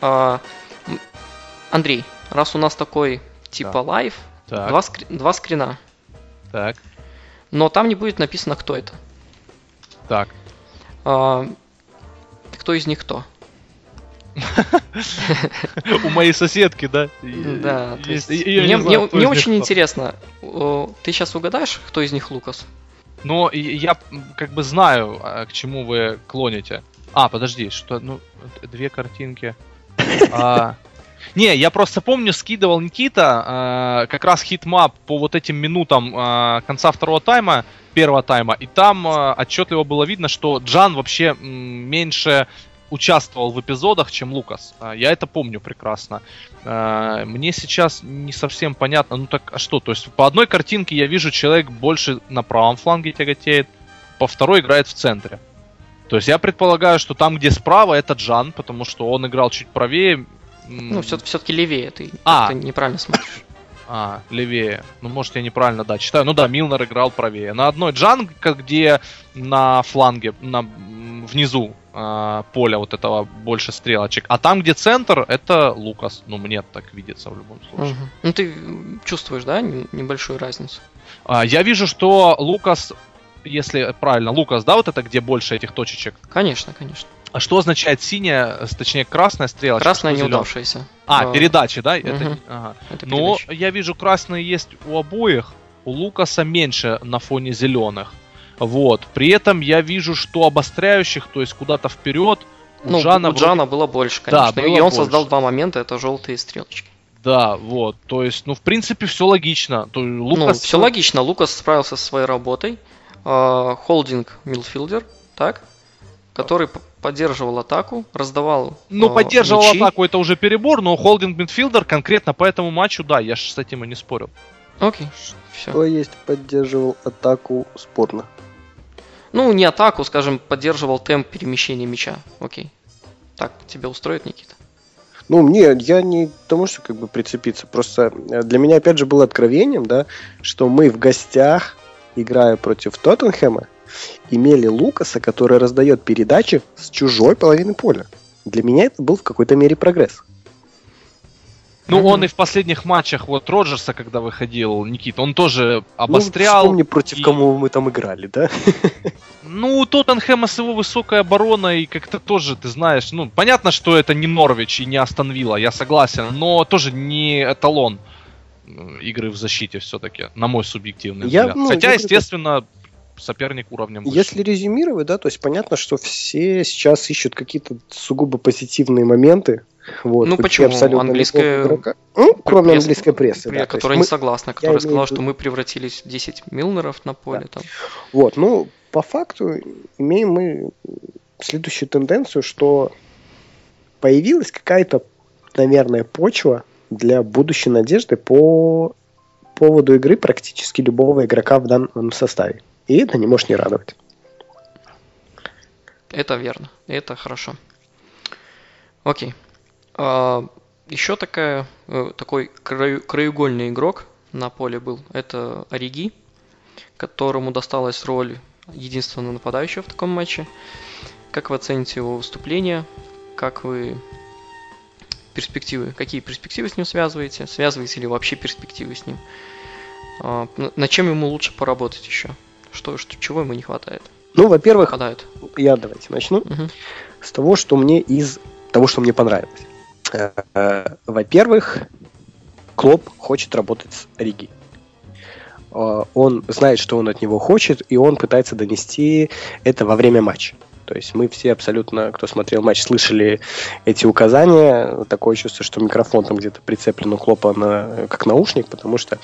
А, Андрей, раз у нас такой типа Да. live, Так, два, скри- два скрина, так, но там не будет написано, кто это. так. А, кто из них кто? У моей соседки, да? Да, мне, очень интересно, ты сейчас угадаешь, кто из них Лукас? Но я как бы знаю, а, к чему вы клоните. А, подожди, что, ну, две картинки. А, не, я просто помню, скидывал Никита а, как раз heatmap по вот этим минутам а, конца второго тайма, первого тайма, и там а, отчетливо было видно, что Джан вообще м, меньше участвовал в эпизодах, чем Лукас. А, Я это помню прекрасно. А, Мне сейчас не совсем понятно, ну так а что? То есть по одной картинке я вижу, человек больше на правом фланге тяготеет, по второй играет в центре. То есть я предполагаю, что там, где справа, это Джан, потому что он играл чуть правее. Ну, все, все-таки левее ты, А. ты неправильно смотришь. А, левее. Ну, может, я неправильно, да, читаю. Ну да, Милнер играл правее. На одной Джан, как где на фланге, на, внизу а, поля вот этого больше стрелочек. А там, где центр, это Лукас. Ну, мне так видится в любом случае. Мгм. Ну, ты чувствуешь, да, небольшую разницу? А, я вижу, что Лукас, если правильно, Лукас, да, вот это где больше этих точечек. Конечно, конечно. А что означает синяя, с- точнее красная стрелочка? Красная что неудавшаяся. А, А, передачи, да? Это, мгм. ага. Это Но я вижу, красные есть у обоих. У Лукаса меньше на фоне зеленых. Вот. При этом я вижу, что обостряющих, то есть куда-то вперед, у Ну, Джана у вроде- Джана было больше, Да, конечно. было и он больше. создал два момента, это желтые стрелочки. Да, вот. То есть, ну, в принципе, все логично. То, Ну, Лукас... все логично. Лукас справился со своей работой. А, Холдинг Милфилдер, так? Который поддерживал атаку, раздавал Ну, а, поддерживал мячи. атаку, это уже перебор, но холдинг мидфилдер конкретно по этому матчу, да, я ж с этим и не спорил. Окей, все. Кто есть поддерживал атаку спорно? Ну, не атаку, скажем, поддерживал темп перемещения мяча. Окей. Так, тебя устроит, Никита? Ну, мне, я не к тому, что как бы прицепиться. Просто э, для меня, опять же, было откровением, да, что мы в гостях, играя против Тоттенхэма, имели Лукаса, который раздает передачи с чужой половины поля. Для меня это был в какой-то мере прогресс. Ну, Мгм. он и в последних матчах, вот Роджерса, когда выходил, Никит, он тоже обострял. Ну, вспомни, против и- кого мы там играли, да? Ну, у Тоттенхэма с его высокой обороной как-то тоже, ты знаешь, ну, понятно, что это не Норвич и не Астон Вилла, я согласен, но тоже не эталон игры в защите все-таки, на мой субъективный Я, взгляд. ну, Хотя, я говорю, естественно, соперник уровнем выше. Если резюмировать, да, то есть понятно, что все сейчас ищут какие-то сугубо позитивные моменты. Вот, Ну, почему? абсолютно Английская игрока. Ну, кроме Пресс- английской прессы, да. которая мы- не согласна, которая имею сказала, что мы превратились в 10 Милнеров на поле. Там. Вот, ну, по факту имеем мы следующую тенденцию, что появилась какая-то, наверное, почва для будущей надежды по поводу игры практически любого игрока в данном составе. И это не может не радовать. Это верно, это хорошо. Окей. А, еще такая, э, такой краеугольный игрок на поле был. Это Ориги, которому досталась роль единственного нападающего в таком матче. Как вы оцените его выступление? Как вы перспективы, какие перспективы с ним связываете? Связываете ли вообще перспективы с ним? А, н- над чем ему лучше поработать еще? Что, что, чего ему не хватает? Ну, во-первых, Хватает. я давайте начну. Мгм. с того, что мне из того, что мне понравилось. Э, э, Во-первых, Клоп хочет работать с Риги. Э, Он знает, что он от него хочет, и он пытается донести это во время матча. То есть мы все абсолютно, кто смотрел матч, слышали эти указания. Такое чувство, что микрофон там где-то прицеплен у Клопа на, как наушник, потому что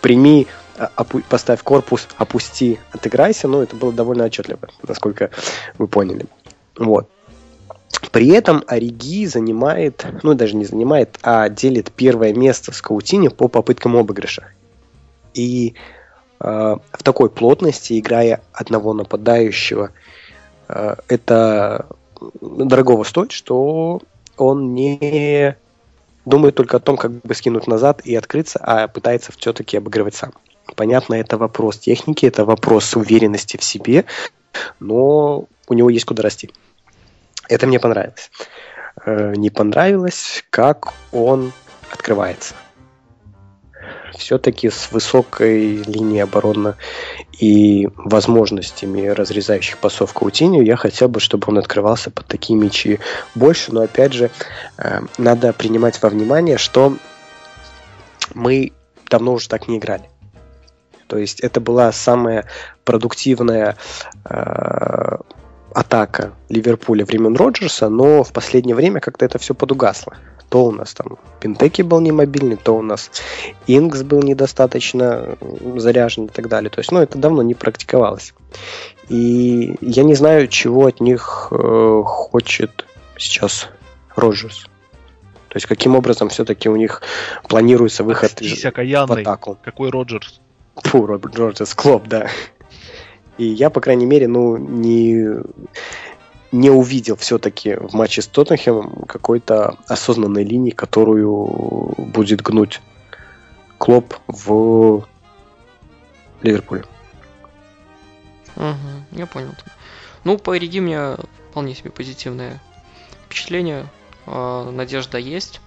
прими, опу- поставь корпус, опусти, отыграйся. Ну, это было довольно отчетливо, насколько вы поняли. Вот. При этом Ориги занимает, ну даже не занимает, а делит первое место в скаутине по попыткам обыгрыша. И э, в такой плотности, играя одного нападающего, э, это дорогого стоит, что он не думает только о том, как бы скинуть назад и открыться, а пытается все-таки обыгрывать сам. Понятно, это вопрос техники, это вопрос уверенности в себе, но у него есть куда расти. Это мне понравилось. Э, Не понравилось, как он открывается. Все-таки с высокой линией обороны и возможностями разрезающих пасов Каутиню я хотел бы, чтобы он открывался под такие мячи больше, но опять же э, надо принимать во внимание, что мы давно уже так не играли. То есть это была самая продуктивная э, атака Ливерпуля времен Роджерса, но в последнее время как-то это все подугасло. То у нас там Пинтеки был не мобильный, то у нас Инкс был недостаточно заряжен и так далее. То есть, ну, это давно не практиковалось. И я не знаю, чего от них э, хочет сейчас Роджерс. То есть каким образом все-таки у них планируется выход Окстись, в атаку. Какой Роджерс? Фу, Роберт Джорджес, Клоп, да. И я, по крайней мере, ну, не, не увидел все-таки в матче с Тоттенхэмом какой-то осознанной линии, которую будет гнуть Клоп в Ливерпуле. Мгм, я понял. Ну, по Ориги у меня вполне себе позитивное впечатление. А, Надежда есть.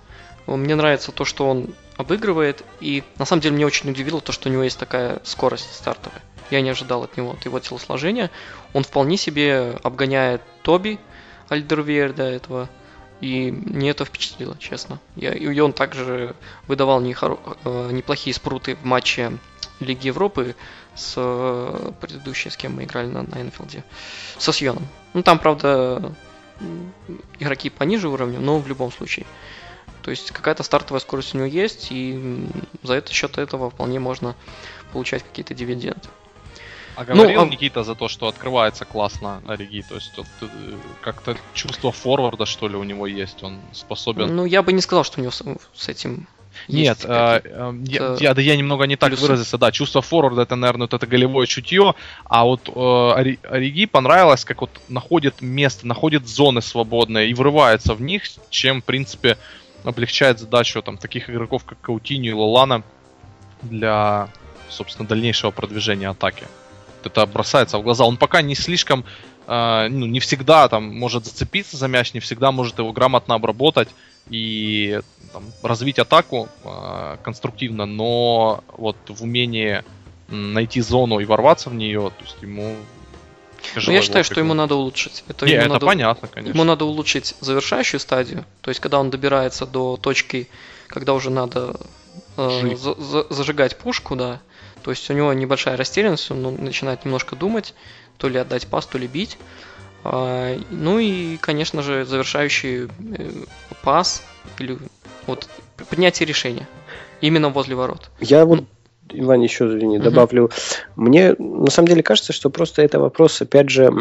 Мне нравится то, что он обыгрывает. И на самом деле мне очень удивило то, что у него есть такая скорость стартовая. Я не ожидал от него, от его телосложения. Он вполне себе обгоняет Тоби Альдервейер до этого. И мне это впечатлило, честно. Я, и он также выдавал нехоро- э, неплохие спруты в матче Лиги Европы с э, предыдущей, с кем мы играли на, на Энфилде, со Сьоном. Ну, там, правда, игроки пониже уровня, но в любом случае. То есть какая-то стартовая скорость у него есть, и за это счет этого вполне можно получать какие-то дивиденды. А говорил а- Никита за то, что открывается классно Ориги, то есть вот, э, как-то чувство форварда, что ли, у него есть, он способен... Ну, я бы не сказал, что у него с, с этим Нет, какие-то- э, э, я, я- да я немного не так плюсы. выразился, да, чувство форварда это, наверное, вот это голевое чутье, а вот э, Ори- Ориги понравилось, как вот находит место, находит зоны свободные и врывается в них, чем, в принципе, облегчает задачу там таких игроков, как Каутиньо и Лолана для, собственно, дальнейшего продвижения атаки. Это бросается в глаза. Он пока не слишком, э, ну, не всегда там может зацепиться за мяч, не всегда может его грамотно обработать и там, развить атаку э, конструктивно, но вот в умении найти зону и ворваться в нее, то есть ему Ну, я считаю, что ему надо улучшить. Это, Не, ему это надо- понятно, конечно. Ему надо улучшить завершающую стадию, то есть когда он добирается до точки, когда уже надо э, за- за- зажигать пушку, да. То есть у него небольшая растерянность, он начинает немножко думать, то ли отдать пас, то ли бить. А, ну и, конечно же, завершающий э, пас или вот принятие решения именно возле ворот. Я вот, Иван, еще, извини, Мгм. добавлю. Мне на самом деле кажется, что просто это вопрос, опять же,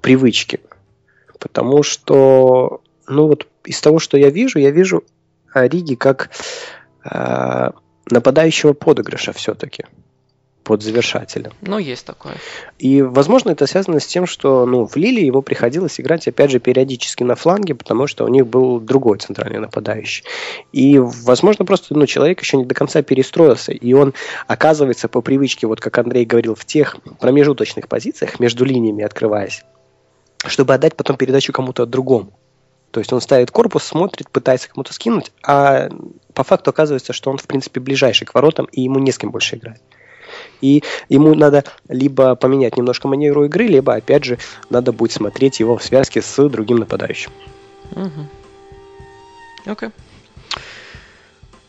привычки. Потому что, ну вот из того, что я вижу, я вижу Ориги как а, нападающего подыгрыша все-таки под завершателя. Но есть такое. И, возможно, это связано с тем, что ну, в Лилии ему приходилось играть, опять же, периодически на фланге, потому что у них был другой центральный нападающий. И, возможно, просто ну, человек еще не до конца перестроился, и он оказывается по привычке, вот как Андрей говорил, в тех промежуточных позициях, между линиями открываясь, чтобы отдать потом передачу кому-то другому. То есть он ставит корпус, смотрит, пытается кому-то скинуть, а по факту оказывается, что он, в принципе, ближайший к воротам, и ему не с кем больше играть. И ему надо либо поменять немножко манеру игры, либо, опять же, надо будет смотреть его в связке с другим нападающим. Мгм. Окей.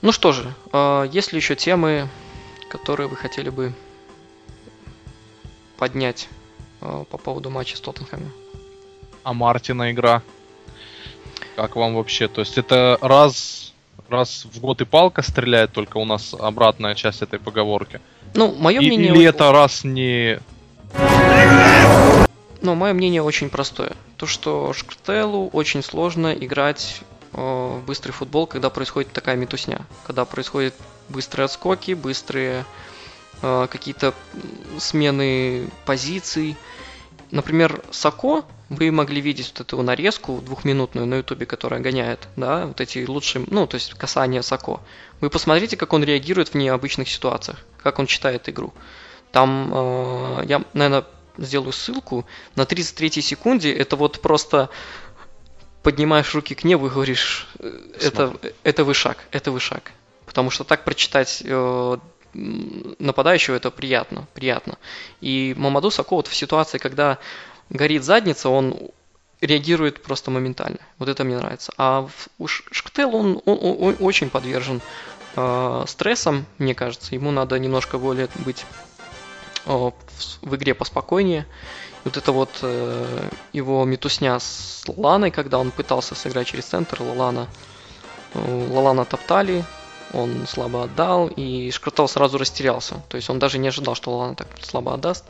Ну что же, а, есть ли еще темы, которые вы хотели бы поднять а, по поводу матча с Тоттенхэмом? А Мартина игра? Как вам вообще? То есть это раз, раз в год и палка стреляет, только у нас обратная часть этой поговорки? Ну, мое И- мнение... Или это раз не... Ну, мое мнение очень простое. То, что Шктелу очень сложно играть э, в быстрый футбол, когда происходит такая метусня. Когда происходят быстрые отскоки, быстрые э, какие-то смены позиций. Например, Сако, вы могли видеть вот эту нарезку двухминутную на ютубе, которая гоняет, да, вот эти лучшие, ну, то есть касания Сако. Вы посмотрите, как он реагирует в необычных ситуациях, как он читает игру. Там, э, я, наверное, сделаю ссылку, на 33 секунде это вот просто поднимаешь руки к небу и говоришь, э, это, это вышаг, это вышаг. Потому что так прочитать э, нападающего это приятно, приятно. И Мамаду Сако вот в ситуации, когда горит задница, он реагирует просто моментально. Вот это мне нравится. А в- у Ш- Шктел он, он- он очень подвержен э, стрессам, мне кажется. Ему надо немножко более быть э, в, в игре поспокойнее. И вот это вот э, его метусня с Ланой, когда он пытался сыграть через центр, Лалана, э, Лалана топтали, он слабо отдал, и Шкартел сразу растерялся. То есть он даже не ожидал, что Лалана так слабо отдаст.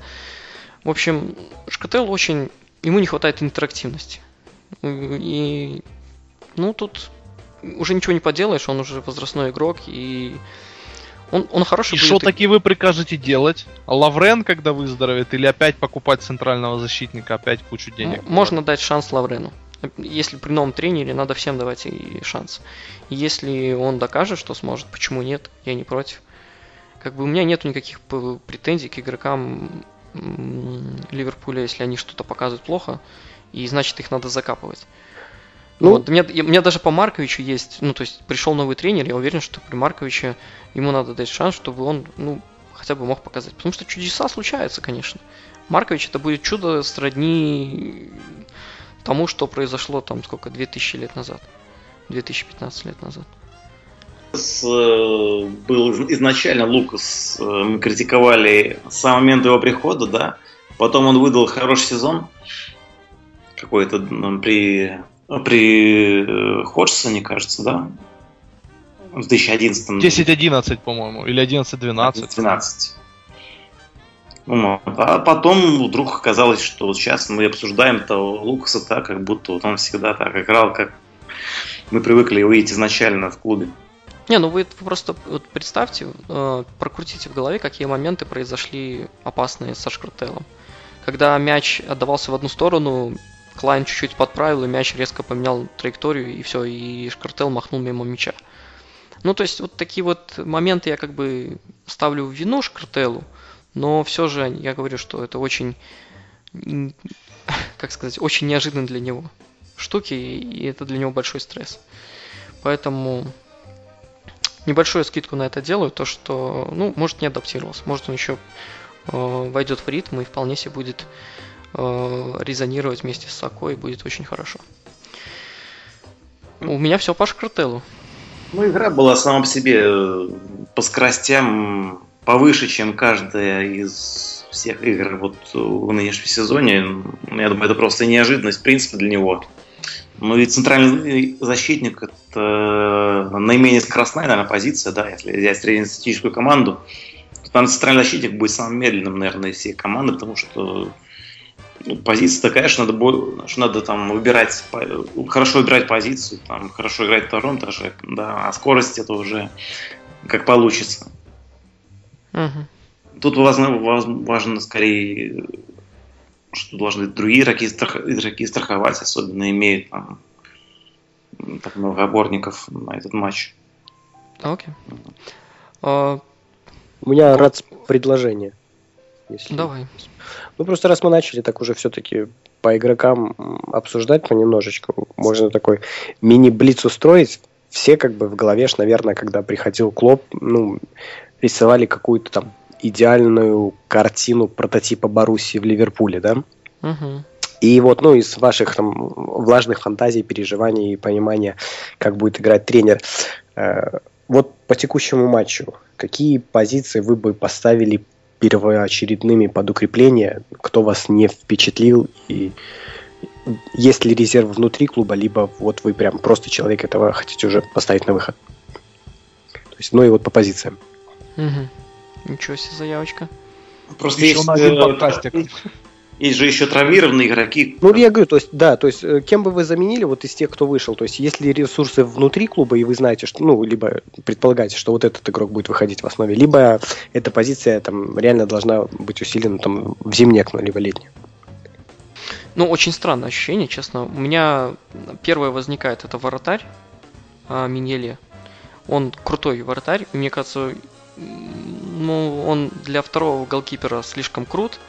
В общем, Шкател очень... Ему не хватает интерактивности. И, ну, тут уже ничего не поделаешь, он уже возрастной игрок, и он, он хороший И что таки вы прикажете делать? Лаврен, когда выздоровеет, или опять покупать центрального защитника, опять кучу денег? М- Можно дать шанс Лаврену. Если при новом тренере, надо всем давать и шанс. Если он докажет, что сможет, почему нет, я не против. Как бы у меня нету никаких претензий к игрокам Ливерпуля, если они что-то показывают плохо, и значит их надо закапывать. Ну- Вот. У, меня, у меня даже по Марковичу есть, ну, то есть пришел новый тренер, я уверен, что при Марковиче ему надо дать шанс, чтобы он, ну, хотя бы мог показать. Потому что чудеса случаются, конечно. Маркович это будет чудо сродни тому, что произошло там сколько, 2000 лет назад. 2015 лет назад. Э, был из- изначально Лукас, э, мы критиковали с самого момента его прихода, да. Потом он выдал хороший сезон. Какой-то при, при э, Ходжсоне, кажется, да? В 2011 10-11, по-моему, или 11-12. 12. Ну, а потом вдруг оказалось, что вот сейчас мы обсуждаем того Лукаса так, как будто вот он всегда так играл, как мы привыкли его видеть изначально в клубе. Не, ну вы просто вот представьте, э, прокрутите в голове, какие моменты произошли опасные со Шкартелом. Когда мяч отдавался в одну сторону, Клайн чуть-чуть подправил, и мяч резко поменял траекторию, и все, и Шкартел махнул мимо мяча. Ну, то есть, вот такие вот моменты я как бы ставлю в вину Шкартелу, но все же я говорю, что это очень, как сказать, очень неожиданно для него штуки, и это для него большой стресс. Поэтому небольшую скидку на это делаю, то что, ну, может не адаптировался, может он еще э, войдет в ритм и вполне себе будет э, резонировать вместе с Сако и будет очень хорошо. У меня все по Шкартелу. Ну, игра была сама по себе э, по скоростям повыше, чем каждая из всех игр вот в нынешнем сезоне. Я думаю, это просто неожиданность, в принципе, для него. Ну и центральный защитник это наименее скоростная, наверное, позиция, да, если взять среднестатистическую команду, то там центральный защитник будет самым медленным, наверное, из всей команды, потому что ну, позиция такая, что надо, что надо там выбирать, хорошо выбирать позицию, там, хорошо играть втором этаже, да, а скорость это уже как получится. Мгм. Тут важно, важ- важно скорее, что должны другие игроки, страх- игроки страховать, особенно имеют там, так много опорников на этот матч. Окей. А, У меня рад предложение. если- давай. Ну, просто раз мы начали так уже все-таки по игрокам обсуждать понемножечку, можно такой мини-блиц устроить. Все как бы в голове, ж, наверное, когда приходил Клоп, ну, рисовали какую-то там идеальную картину прототипа Боруссии в Ливерпуле, да? И вот, ну, из ваших там влажных фантазий, переживаний и понимания, как будет играть тренер, э, вот по текущему матчу, какие позиции вы бы поставили первоочередными под укрепление, кто вас не впечатлил, и есть ли резерв внутри клуба, либо вот вы прям просто человек этого хотите уже поставить на выход. То есть, ну и вот по позициям. Мгм. Ничего себе заявочка. Просто Еще есть, на один э, подкастик. Есть же еще травмированные игроки. Ну, я говорю, то есть, да, то есть, э, кем бы вы заменили вот из тех, кто вышел? То есть, есть ли ресурсы внутри клуба, и вы знаете, что, ну, либо предполагаете, что вот этот игрок будет выходить в основе, либо эта позиция там реально должна быть усилена там в зимнее окно, либо летнее. Ну, очень странное ощущение, честно. У меня первое возникает, это воротарь а, Миньеле. Он крутой воротарь, и мне кажется, ну, он для второго голкипера слишком крут.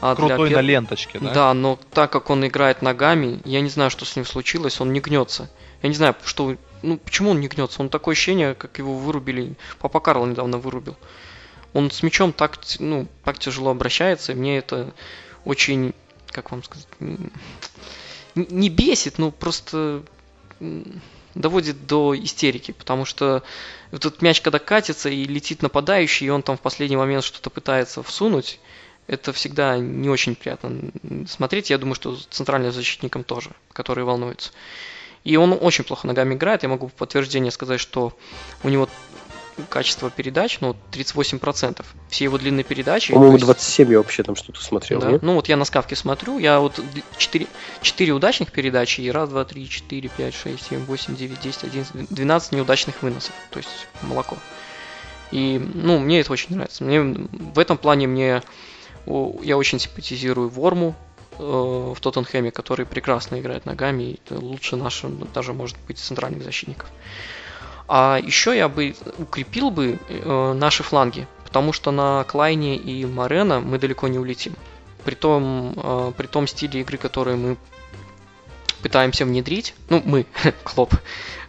А для Крутой пер- на ленточке, да? Да, но так как он играет ногами, я не знаю, что с ним случилось, он не гнется. Я не знаю, что, ну, почему он не гнется. Он такое ощущение, как его вырубили. Папа Карл недавно вырубил. Он с мячом так, ну, так тяжело обращается, и мне это очень, как вам сказать, не бесит, но просто доводит до истерики, потому что этот мяч, когда катится и летит нападающий, и он там в последний момент что-то пытается всунуть, это всегда не очень приятно смотреть. Я думаю, что центральным защитникам тоже, которые волнуются. И он очень плохо ногами играет. Я могу в подтверждение сказать, что у него качество передач, ну, 38%. Все его длинные передачи. По-моему, есть- 27 я вообще там что-то смотрел, да. нет? Ну вот я на скавке смотрю, я вот 4, 4 удачных передачи и раз, два, три, четыре, пять, шесть, семь, восемь, девять, десять, одиннадцать, 12 неудачных выносов. То есть молоко. И, ну, мне это очень нравится. Мне в этом плане мне я очень симпатизирую Ворму э, в Тоттенхэме, который прекрасно играет ногами, и лучше наших, даже может быть, центральных защитников. А еще я бы укрепил бы э, наши фланги, потому что на Клайне и Морено мы далеко не улетим. При том, э, при том стиле игры, который мы пытаемся внедрить, ну, мы, Клоп,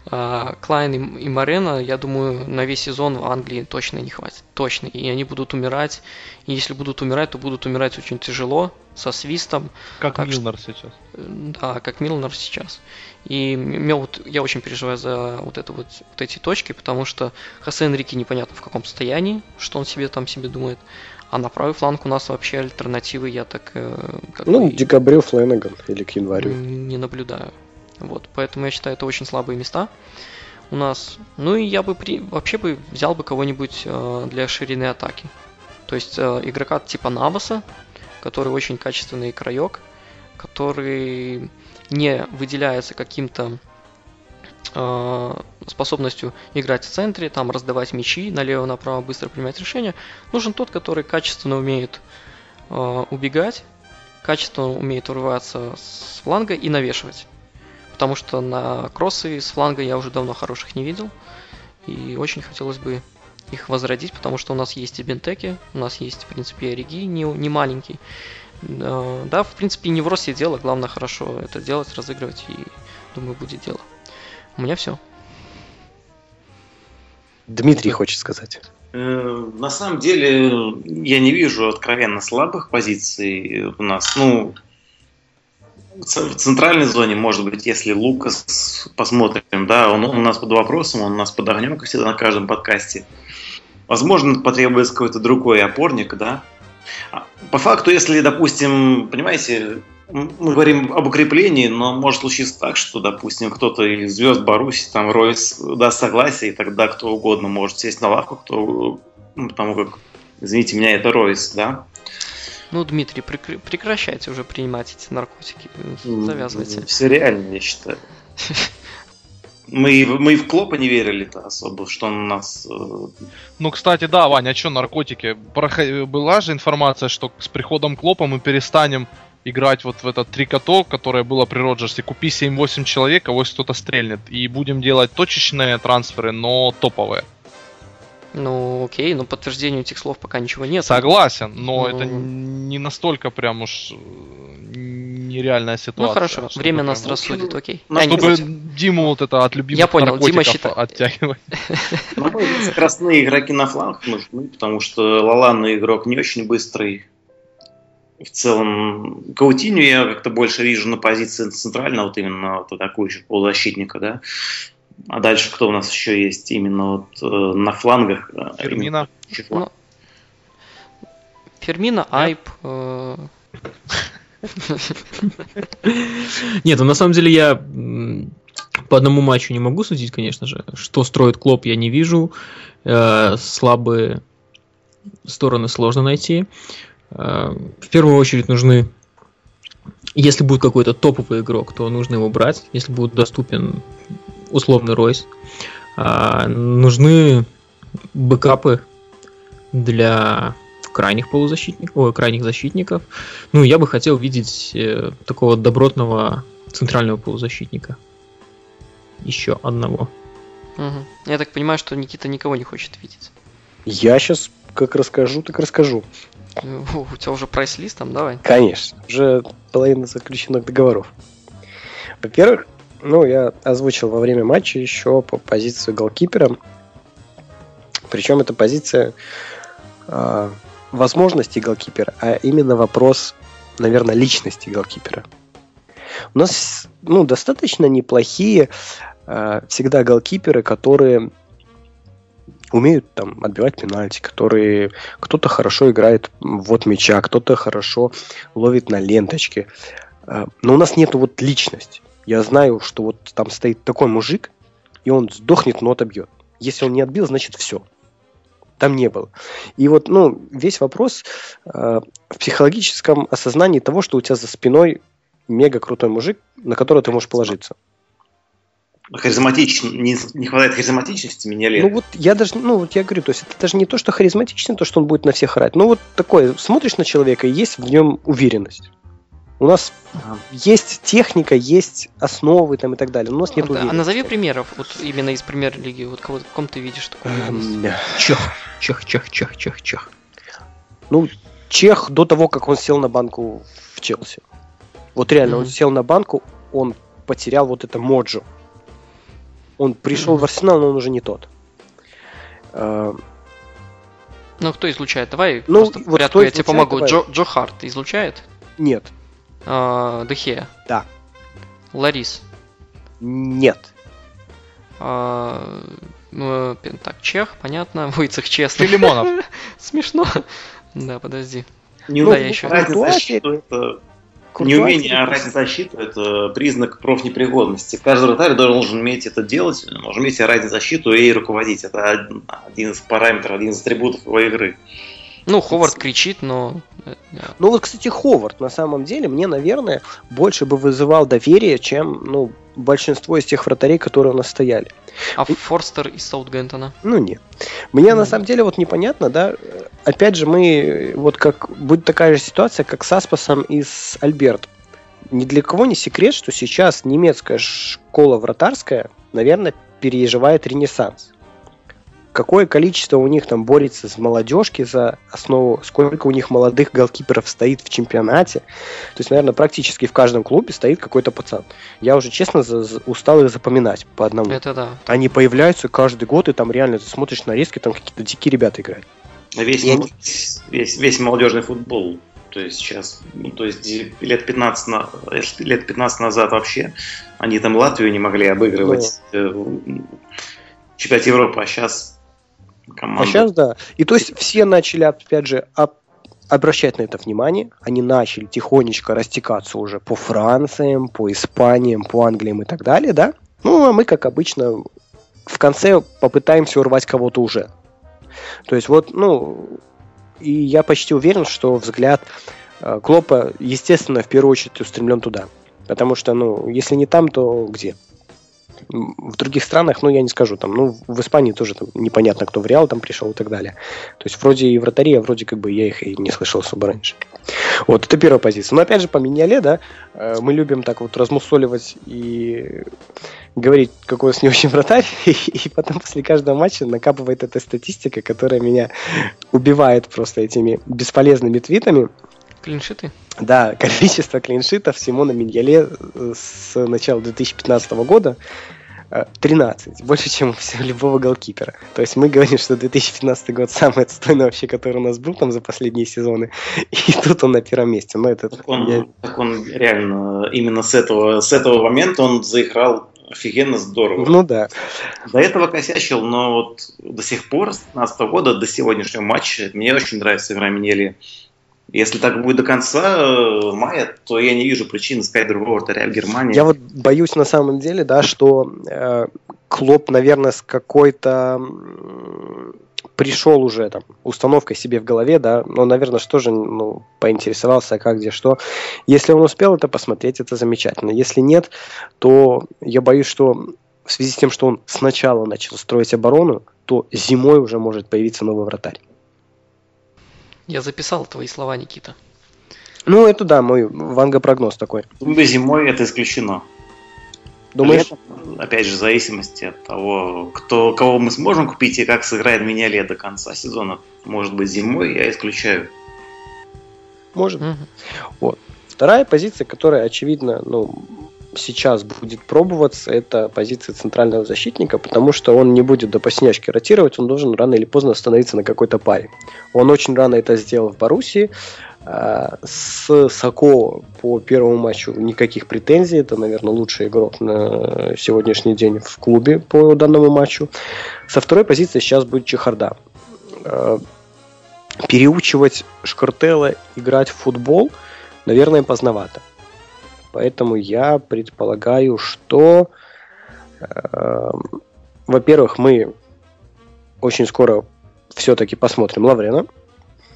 Клайн и, Морено, я думаю, на весь сезон в Англии точно не хватит. Точно. И они будут умирать. И если будут умирать, то будут умирать очень тяжело, со свистом. Как Так что- Милнер сейчас. Э, Да, как Милнер сейчас. И мне вот, я очень переживаю за вот, это вот, вот эти точки, потому что Хосе Энрике непонятно в каком состоянии, что он себе там себе думает. А на правый фланг у нас вообще альтернативы я так э, как Ну, бы декабрю Фленаган или к январю. не наблюдаю. Вот, поэтому я считаю, это очень слабые места у нас. Ну и я бы при... вообще бы взял бы кого-нибудь э, для ширины атаки. То есть э, игрока типа Наваса, который очень качественный краек, который не выделяется каким-то э, способностью играть в центре, там раздавать мячи налево-направо, быстро принимать решения. Нужен тот, который качественно умеет э, убегать, качественно умеет урываться с фланга и навешивать. Потому что на кроссы с фланга я уже давно хороших не видел. И очень хотелось бы их возродить, потому что у нас есть и бентеки, у нас есть, в принципе, и Ориги не, не маленький. Э, Да, в принципе, не в росте дело, главное хорошо это делать, разыгрывать, и думаю, будет дело. У меня все. Дмитрий хочет сказать. Э, На самом деле, я не вижу откровенно слабых позиций у нас. Ну, в центральной зоне, может быть, если Лукас посмотрим, да, он, он у нас под вопросом, он у нас под огнем, как всегда, на каждом подкасте. Возможно, потребуется какой-то другой опорник, да. А По факту, если, допустим, понимаете, мы говорим об укреплении, но может случиться так, что, допустим, кто-то из звезд Баруси, там, Ройс даст согласие, и тогда кто угодно может сесть на лавку, кто, ну, потому как, извините меня, это Ройс, да? Ну, Дмитрий, прекр- прекращайте уже принимать эти наркотики. Завязывайте. Все реально, я считаю. Мы, и в- мы в Клопа не верили-то особо, что он у нас... э, Ну, кстати, да, Ваня, а что наркотики? Была же информация, что с приходом Клопа мы перестанем играть вот в этот трикоток, которое было при Роджерсе. Купи 7-8 человек, а вот кто-то стрельнет. И будем делать точечные трансферы, но топовые. Ну, окей, но подтверждению этих слов пока ничего нет. Согласен, но Ну. это не настолько прям уж э, нереальная ситуация. Ну хорошо, чтобы время прям нас вот- рассудит, окей. Ну, Я не Чтобы против. Диму вот это от любимых Я понял, Дима считает- оттягивать. Взгляд, скоростные игроки на флангах нужны, потому что Лалана игрок не очень быстрый. В целом, Каутиню я как-то больше вижу на позиции центрального, вот именно вот атакующего полузащитника, да. А дальше кто у нас еще есть именно вот э, на флангах? э, Фермина. Ну, Фермина, Айп, э, Нет, ну на самом деле я по одному матчу не могу судить, конечно же. Что строит Клоп, я не вижу. Э, слабые стороны сложно найти. Э, в первую очередь нужны, если будет какой-то топовый игрок, то нужно его брать. Если будет доступен условный Ройс. А, нужны бэкапы для крайних полузащитников, ой, крайних защитников. Ну, я бы хотел видеть э, такого добротного центрального полузащитника. Еще одного. мгм. Я так понимаю, что Никита никого не хочет видеть. Я сейчас как расскажу, так расскажу. О, У тебя уже прайс-лист там, давай. Конечно, уже половина заключенных договоров. Во-первых, ну, я озвучил во время матча еще по позицию голкипера. Причем это позиция а, возможностей голкипера, а именно вопрос, наверное, личности голкипера. У нас ну, достаточно неплохие а, всегда голкиперы, которые умеют там отбивать пенальти, которые кто-то хорошо играет вот мяча, кто-то хорошо ловит на ленточке. А, Но у нас нету вот личности. Я знаю, что вот там стоит такой мужик, и он сдохнет, но отобьет. Если он не отбил, значит все. там не было. И вот, ну, весь вопрос э, в психологическом осознании того, что у тебя за спиной мега крутой мужик, на которого ты можешь положиться. Харизматичен, не, не хватает харизматичности меня Ну вот я даже, ну вот я говорю, то есть это даже не то, что харизматично, то, что он будет на всех орать. Ну вот такое, смотришь на человека, и есть в нем уверенность. У нас Ага. есть техника, есть основы там и так далее. но у нас нет а уверенности. назови примеров, вот именно из премьер-лиги, вот кого, в ком ты видишь уверенность? Эм, Чех, чех, чех, чех, чех, чех. Ну, Чех до того, как он сел на банку в Челси. Вот реально, он Мгм. сел на банку, он потерял вот это моджо. Он пришел в Арсенал, но он уже не тот. Э, Ну, кто излучает? Давай Ну, просто вот порядку я тебе помогу. давай. Джо, Джо Харт излучает? нет, А, Дехея? Да. Ларис? нет. А, ну, так, Чех, понятно. Войцех честно. Филимонов. Смешно. Да, подожди. Не умение я Куртуа защиту, это неумение орать на защиту это признак профнепригодности. Каждый вратарь должен уметь это делать, должен уметь орать защиту и руководить. Это один из параметров, один из атрибутов его игры. Ну, Ховард кричит, но... э. Ну вот, кстати, Ховард на самом деле мне, наверное, больше бы вызывал доверие, чем ну, большинство из тех вратарей, которые у нас стояли. А Форстер из Саутгемптона? Ну нет. Мне Ну. на самом деле вот непонятно, да. Опять же, мы вот как будет такая же ситуация, как с Аспасом и с Альберт. Ни для кого не секрет, что сейчас немецкая школа вратарская, наверное, переживает ренессанс. Какое количество у них там борется с молодежки за основу, сколько у них молодых голкиперов стоит в чемпионате. То есть, наверное, практически в каждом клубе стоит какой-то пацан. Я уже, честно, за- за- устал их запоминать по одному. Это да. Они появляются каждый год, и там реально ты смотришь нарезки, там какие-то дикие ребята играют. Весь, Я весь, весь молодежный футбол. То есть сейчас, ну, то есть лет 15, на, лет 15 назад вообще они там Латвию не могли обыгрывать э, в чемпионате Европы, а сейчас команда... А сейчас, да. И то есть все начали, опять же, об- обращать на это внимание. Они начали тихонечко растекаться уже по Франциям, по Испаниям, по Англиям и так далее, да? Ну, а мы, как обычно, в конце попытаемся урвать кого-то уже. То есть вот, ну, и я почти уверен, что взгляд э, Клопа, естественно, в первую очередь устремлен туда. Потому что, ну, если не там, то где? В других странах, ну, я не скажу, там, ну, в Испании тоже там непонятно, кто в Реал там пришел и так далее. То есть, вроде и вратари, а вроде как бы я их и не слышал особо раньше. Вот, это первая позиция. Но, опять же, по Миньяле, да, э, мы любим так вот размусоливать и говорить, какой у нас не очень вратарь, и потом после каждого матча накапывает эта статистика, которая меня убивает просто этими бесполезными твитами. Клиншиты? Да, количество клиншитов Симона Миньяле э, с начала 2015 года э, 13. Больше, чем у всего любого голкипера. То есть мы говорим, что 2015 год самый отстойный вообще, который у нас был там за последние сезоны. И тут он на первом месте. Но это... Так он, я- так он реально именно с этого, с этого момента он заиграл офигенно здорово. Ну да. До этого косячил, но вот до сих пор, с 2015 года, до сегодняшнего матча, мне очень нравится игра Минели. Если так будет до конца э, мая, то я не вижу причин искать другого вратаря в Германии. Я вот боюсь на самом деле, да, что э, Клоп, наверное, с какой-то пришел уже там установкой себе в голове, да, но, наверное, что же, ну, поинтересовался, как, где, что. Если он успел это посмотреть, это замечательно. Если нет, то я боюсь, что в связи с тем, что он сначала начал строить оборону, то зимой уже может появиться новый вратарь. Я записал твои слова, Никита. Ну, это да, мой ванга-прогноз такой. Думаю, зимой это исключено. Думаешь? Летом, опять же, в зависимости от того, кто, кого мы сможем купить и как сыграет Миньоле до конца сезона. Может быть, зимой, я исключаю. Может. Мгм. Вторая позиция, которая, очевидно, ну, сейчас будет пробоваться, это позиция центрального защитника, потому что он не будет до посинячки ротировать, он должен рано или поздно остановиться на какой-то паре. Он очень рано это сделал в Боруссии. А, С Сако по первому матчу никаких претензий. Это, наверное, лучший игрок на сегодняшний день в клубе по данному матчу. Со второй позиции сейчас будет Чехарда. А, Переучивать Шкартела играть в футбол, наверное, поздновато. Поэтому я предполагаю, что, э, во-первых, мы очень скоро все-таки посмотрим Лаврена.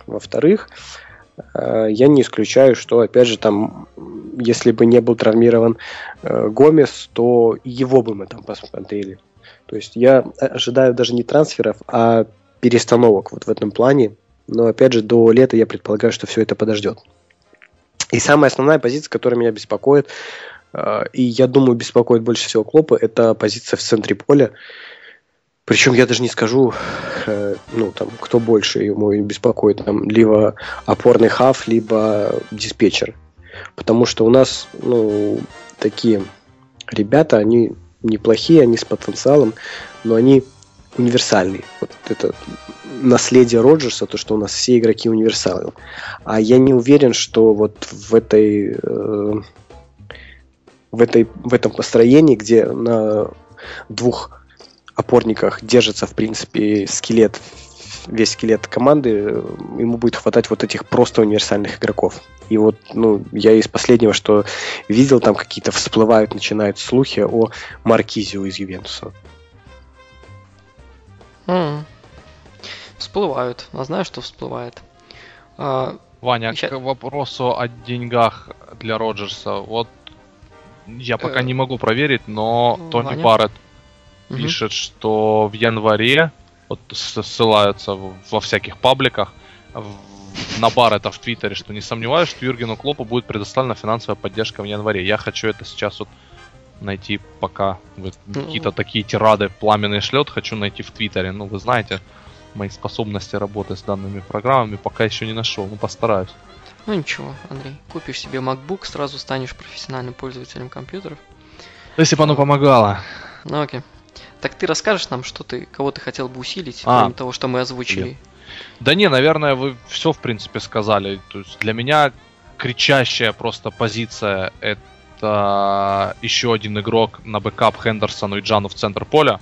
Во-вторых, э, я не исключаю, что, опять же, там, если бы не был травмирован э, Гомес, то его бы мы там посмотрели. То есть я ожидаю даже не трансферов, а перестановок вот в этом плане. Но, опять же, до лета я предполагаю, что все это подождет. И самая основная позиция, которая меня беспокоит, э, и я думаю, беспокоит больше всего Клопа, это позиция в центре поля. Причем я даже не скажу, э, ну, там, кто больше ему беспокоит, там, либо опорный хаф, либо диспетчер. Потому что у нас, ну, такие ребята, они неплохие, они с потенциалом, но они универсальные. Вот это наследие Роджерса, то, что у нас все игроки универсалы. А я не уверен, что вот в этой э, в, этой, в этом построении, где на двух опорниках держится, в принципе, скелет, весь скелет команды, ему будет хватать вот этих просто универсальных игроков. И вот, ну, я из последнего, что видел, там какие-то всплывают, начинают слухи о Маркизио из Ювентуса. М. Всплывают. А знаю, что всплывает. А, Ваня, Ща- к вопросу о деньгах для Роджерса. Вот я пока Э, не могу проверить, но Тони Ваня? Барретт мгм. пишет, что в январе, вот ссылаются во всяких пабликах, на Баррета в Твиттере, что не сомневаюсь, что Юргену Клопу будет предоставлена финансовая поддержка в январе. Я хочу это сейчас вот найти, пока вы Ну. какие-то такие тирады пламенный шлет, хочу найти в Твиттере. Ну, вы знаете, мои способности работы с данными программами пока еще не нашел, ну постараюсь. Ну ничего, Андрей, купишь себе MacBook, сразу станешь профессиональным пользователем компьютеров. Если бы оно помогало. Ну окей. Так ты расскажешь нам, что ты, кого ты хотел бы усилить, А. кроме того, что мы озвучили? Да не, наверное, вы все в принципе сказали. То есть для меня кричащая просто позиция это еще один игрок на бэкап Хендерсону и Джану в центр поля.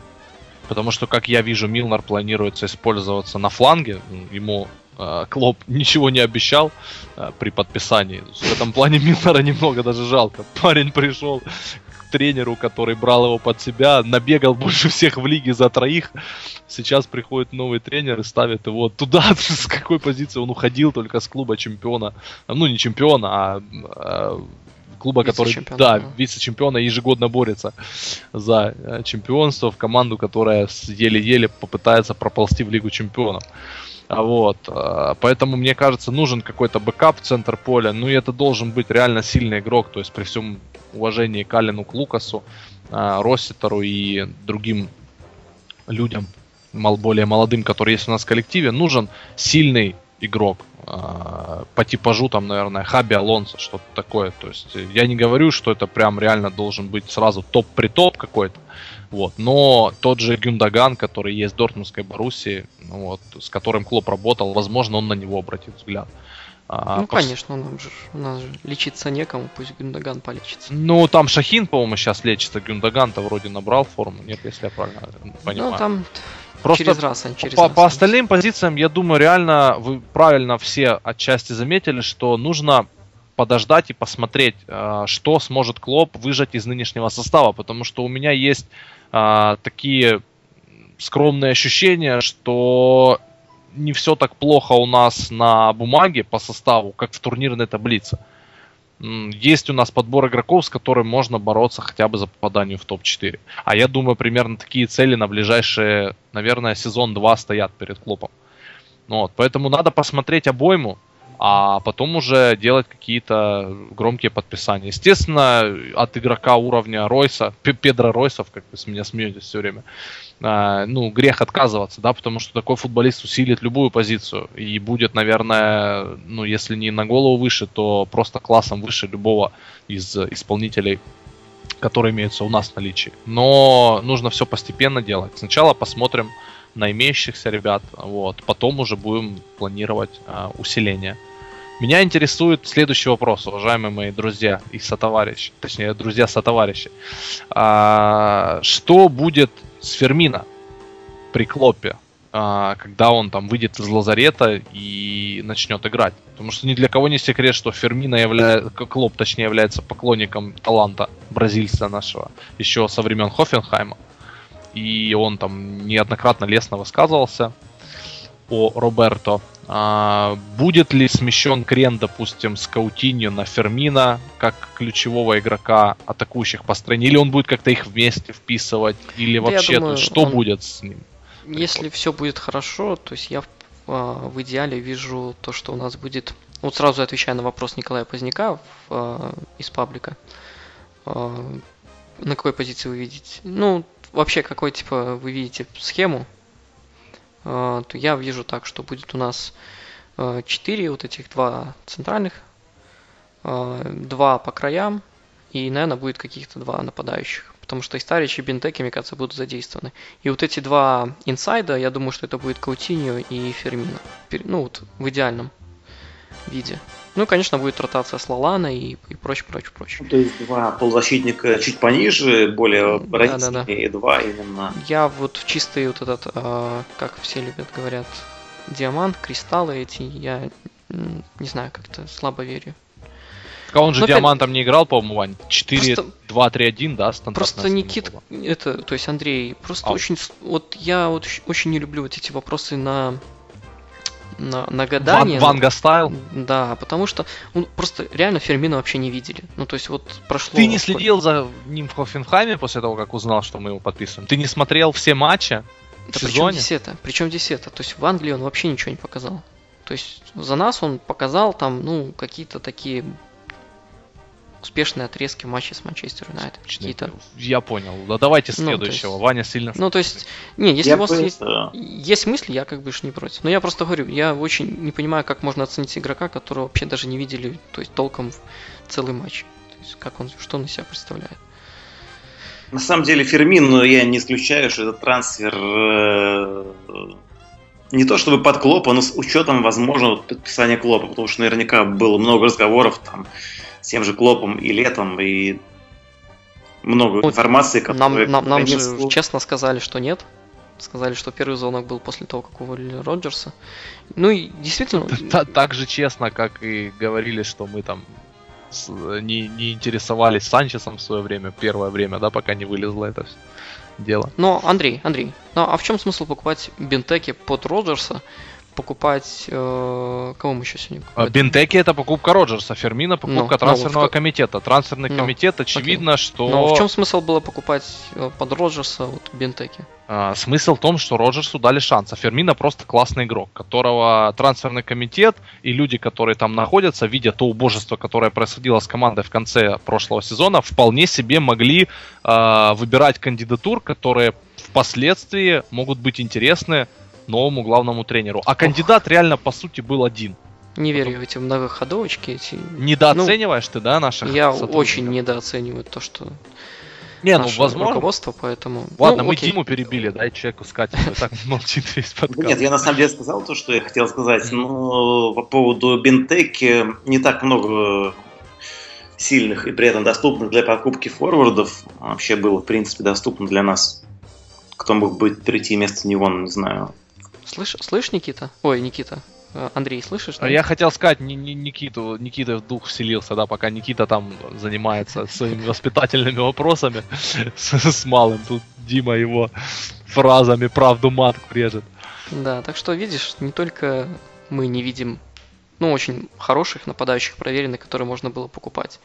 Потому что, как я вижу, Милнер планируется использоваться на фланге. Ему э, Клоп ничего не обещал э, при подписании. В этом плане Милнера немного даже жалко. Парень пришел к тренеру, который брал его под себя, набегал больше всех в лиге за троих. Сейчас приходит новый тренер и ставит его туда, с какой позиции он уходил, только с клуба чемпиона. Ну, не чемпиона, а э, клуба, который, да, вице-чемпиона ежегодно борется за э, чемпионство в команду, которая еле-еле попытается проползти в Лигу чемпионов. А Вот, э, поэтому мне кажется, нужен какой-то бэкап в центр поля. Ну и это должен быть реально сильный игрок, то есть при всем уважении к Аллену, к Лукасу, э, Росситеру и другим людям, более молодым, которые есть у нас в коллективе, нужен сильный игрок. э, По типажу там, наверное, Хаби Алонсо, что-то такое. То есть э, я не говорю, что это прям реально должен быть сразу топ-притоп какой-то. Вот. Но тот же Гюндаган, который есть в Дортмундской Боруссии, ну вот, с которым Клоп работал, возможно, он на него обратит взгляд. А, ну, пос- конечно, у нас, же, у нас же лечиться некому, пусть Гюндаган полечится. Ну, там Шахин, по-моему, сейчас лечится. Гюндаган-то вроде набрал форму. Нет, если я правильно понимаю. Ну, там Просто через раз, а через по, раз. по остальным позициям, я думаю, реально вы правильно все отчасти заметили, что нужно подождать и посмотреть, э, что сможет Клоп выжать из нынешнего состава, потому что у меня есть э, такие скромные ощущения, что не все так плохо у нас на бумаге по составу, как в турнирной таблице. М, Есть у нас подбор игроков, с которым можно бороться хотя бы за попадание в топ-4. А я думаю, примерно такие цели на ближайшие, наверное, сезон-два стоят перед клубом. Ну вот, поэтому надо посмотреть обойму, а потом уже делать какие-то громкие подписания. Естественно, от игрока уровня Ройса, Пе- Педро Ройсов, как вы с меня смеетесь все время, а, ну, грех отказываться, да, потому что такой футболист усилит любую позицию и будет, наверное, ну, если не на голову выше, то просто классом выше любого из исполнителей, которые имеются у нас в наличии. Но нужно все постепенно делать. Сначала посмотрим на имеющихся ребят, вот, потом уже будем планировать а, усиление. Меня интересует следующий вопрос, уважаемые мои друзья и сотоварищи, точнее, друзья-сотоварищи. А, что будет с Фермина при Клопе, а, когда он там выйдет из лазарета и начнет играть? Потому что ни для кого не секрет, что Фермина является, Клоп, точнее, является поклонником таланта бразильца нашего еще со времен Хофенхайма. И он там неоднократно лестно высказывался о Роберто. А, будет ли смещен крен, допустим, с Каутиньо на Фермина, как ключевого игрока атакующих построений, или он будет как-то их вместе вписывать, или Да вообще думаю, что он- будет с ним? Если все будет хорошо, то есть я в, а, в идеале вижу то, что у нас будет... Вот сразу отвечая на вопрос Николая Поздняка в, а, из паблика. А, на какой позиции вы видите? Ну, вообще, какой, типа, вы видите схему, то я вижу так, что будет у нас 4 вот этих два центральных, а, два по краям, и, наверное, будет каких-то два нападающих. Потому что и Старич, и Бентеки, мне кажется, будут задействованы. И вот эти два инсайда, я думаю, что это будет Каутиньо и Фермино. Ну, вот в идеальном виде. Ну, и, конечно, будет ротация с Лалана и, и прочее, прочее, прочее. То есть два полузащитника чуть пониже, более Да, родительные, да, да. и два именно. Я вот чистый вот этот, а, как все любят, говорят, диамант, кристаллы эти, я не знаю, как-то слабо верю. Так а он же Ну, опять- диамантом не играл, по-моему, Вань? 4, Просто- 2, 3, 1, да, стандартная Просто Никит, была. это, то есть Андрей, просто А. очень, вот я вот очень не люблю вот эти вопросы на на, на Ван, гадание. Ванга стайл? Да, потому что ну, просто реально Фермина вообще не видели. Ну, то есть вот прошло... Ты не сколько- следил за ним в Хофенхайме после того, как узнал, что мы его подписываем? Ты не смотрел все матчи Да причем сезоне? здесь это? Причем здесь это? То есть в Англии он вообще ничего не показал. То есть за нас он показал там, ну, какие-то такие успешные отрезки в матче с Манчестер Юнайтед. Какие-то. Я понял. Да давайте Ну, следующего. есть- Ваня сильно... Ну, то есть, не, если Я у вас есть, есть мысли, я как бы ж не против. Но я просто говорю, я очень не понимаю, как можно оценить игрока, которого вообще даже не видели, то есть толком в целый матч. То есть, как он, что он из себя представляет. На самом деле Фермин, но я не исключаю, что этот трансфер э, не то чтобы под Клопа, но с учетом возможного подписания Клопа, потому что наверняка было много разговоров там с тем же Клопом и летом, и много Вот информации, Нам, которая... нам, нам же конечно, честно сказали, что нет. Сказали, что первый звонок был после того, как уволили Роджерса. Ну и действительно, Та- Так же честно, как и говорили, что мы там с- не, не интересовались Санчесом в свое время, первое время, да, пока не вылезло это дело. Но, Андрей, Андрей, ну а в чем смысл покупать бентеки под Роджерса? Покупать... э, кого мы еще сегодня А покупать? Бентеки это покупка Роджерса, Фермина покупка Ну, ну, трансферного ко- комитета. Трансферный Ну, комитет, очевидно, что... Но в чем смысл было покупать э, под Роджерса вот бентеки? А, смысл в том, что Роджерсу дали шанс. А Фермина просто классный игрок, которого трансферный комитет и люди, которые там находятся, видя то убожество, которое происходило с командой в конце прошлого сезона, вполне себе могли а, выбирать кандидатур, которые впоследствии могут быть интересны новому главному тренеру. А кандидат реально, по сути, был один. Не верю в эти многоходовочки. Эти... Недооцениваешь ты, да, наших Я сотрудников? очень недооцениваю то, что Не, ну, возможно. руководство, поэтому... Ладно, Ну, мы окей. Диму перебили, дай человеку сказать, он и так молчит весь Да подкаст. Нет, я на самом деле сказал то, что я хотел сказать. Но по поводу Бентеки не так много сильных и при этом доступных для покупки форвардов вообще было, в принципе, доступно для нас. Кто мог бы прийти вместо него, ну, не знаю. Слышь, слышь, Никита? Ой, Никита. Э, Андрей, слышишь? Да? Я хотел сказать, Ни- Ни- Никиту, Никита в дух вселился, да, пока Никита там занимается своими воспитательными вопросами с, с малым. Тут Дима его фразами правду матку режет. Да, так что, видишь, не только мы не видим, ну, очень хороших нападающих, проверенных, которые можно было покупать.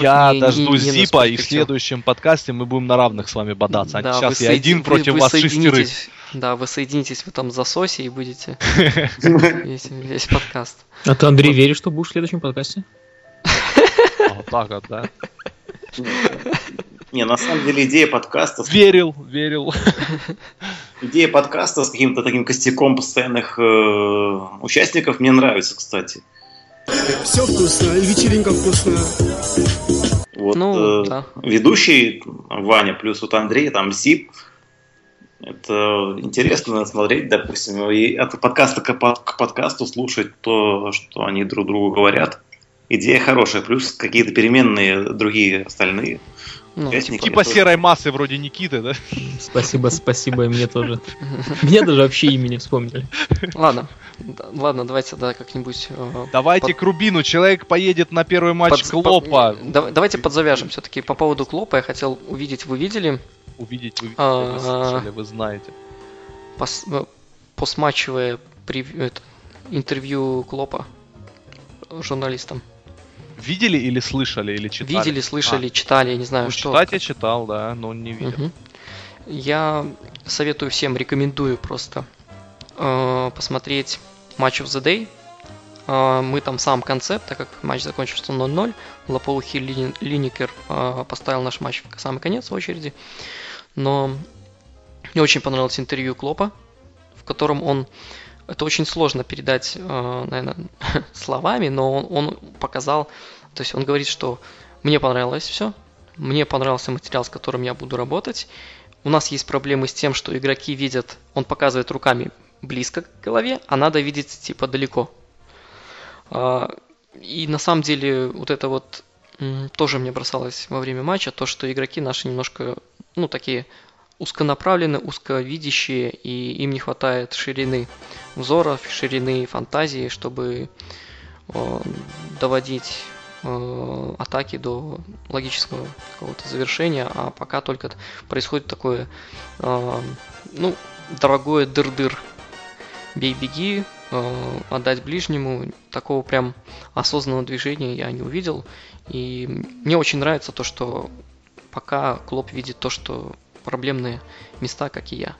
Я не- не- дождусь не на Зипа, и в следующем подкасте мы будем на равных с вами бодаться. А Да, сейчас я один против вы вас шестерых. Да, вы соединитесь в этом засосе и будете весь, весь подкаст. А ты, Андрей, веришь, что будешь в следующем подкасте? Вот так вот, да. Не, на самом деле идея подкаста, Верил, верил. идея подкаста с каким-то таким костяком постоянных э, участников мне нравится, кстати. Все вкусно, и вечеринка вкусная. Вот Ну, э, да. ведущий Ваня плюс вот Андрей, там Зип. Это интересно смотреть, допустим, и от подкаста к, под- к подкасту слушать то, что они друг другу говорят. Идея хорошая, плюс какие-то переменные другие остальные. Ну, Участники. Типа серой массы вроде Никиты, да? Спасибо, спасибо, и мне тоже. Мне даже вообще имя не вспомнили. Ладно, ладно, давайте да, как-нибудь. э, Давайте под- к Рубину. Человек поедет на первый матч под- Клопа. под- давайте подзавяжем все-таки по поводу Клопа. Я хотел увидеть, вы видели Увидеть, вы, А, вы слышали, вы знаете. пос- э, постматчевое прев- это, интервью Клопа журналистам. Видели или слышали, или читали? Видели, слышали, читали, я не А, знаю, ну, что. читать я читал, да, но не видел. Мгм. Я советую всем, рекомендую просто э, посмотреть матч of the Day. Э, мы там в самом конце, так как матч закончился 0-0, Лополухи Лини- Линникер э, поставил наш матч в самый конец очереди. Но мне очень понравилось интервью Клопа, в котором он это очень сложно передать, наверное, словами, но он, он показал, то есть он говорит, что мне понравилось все, мне понравился материал, с которым я буду работать. У нас есть проблемы с тем, что игроки видят, он показывает руками близко к голове, а надо видеть типа далеко. А, И на самом деле вот это вот тоже мне бросалось во время матча, то, что игроки наши немножко, ну, такие узконаправленные, узковидящие, и им не хватает ширины взора, ширины фантазии, чтобы э, доводить э, атаки до логического какого-то завершения, а пока только происходит такое, э, ну, дорогое дыр-дыр. Бей-беги, отдать ближнему, такого прям осознанного движения я не увидел. И мне очень нравится то, что пока Клоп видит то, что проблемные места, как и я.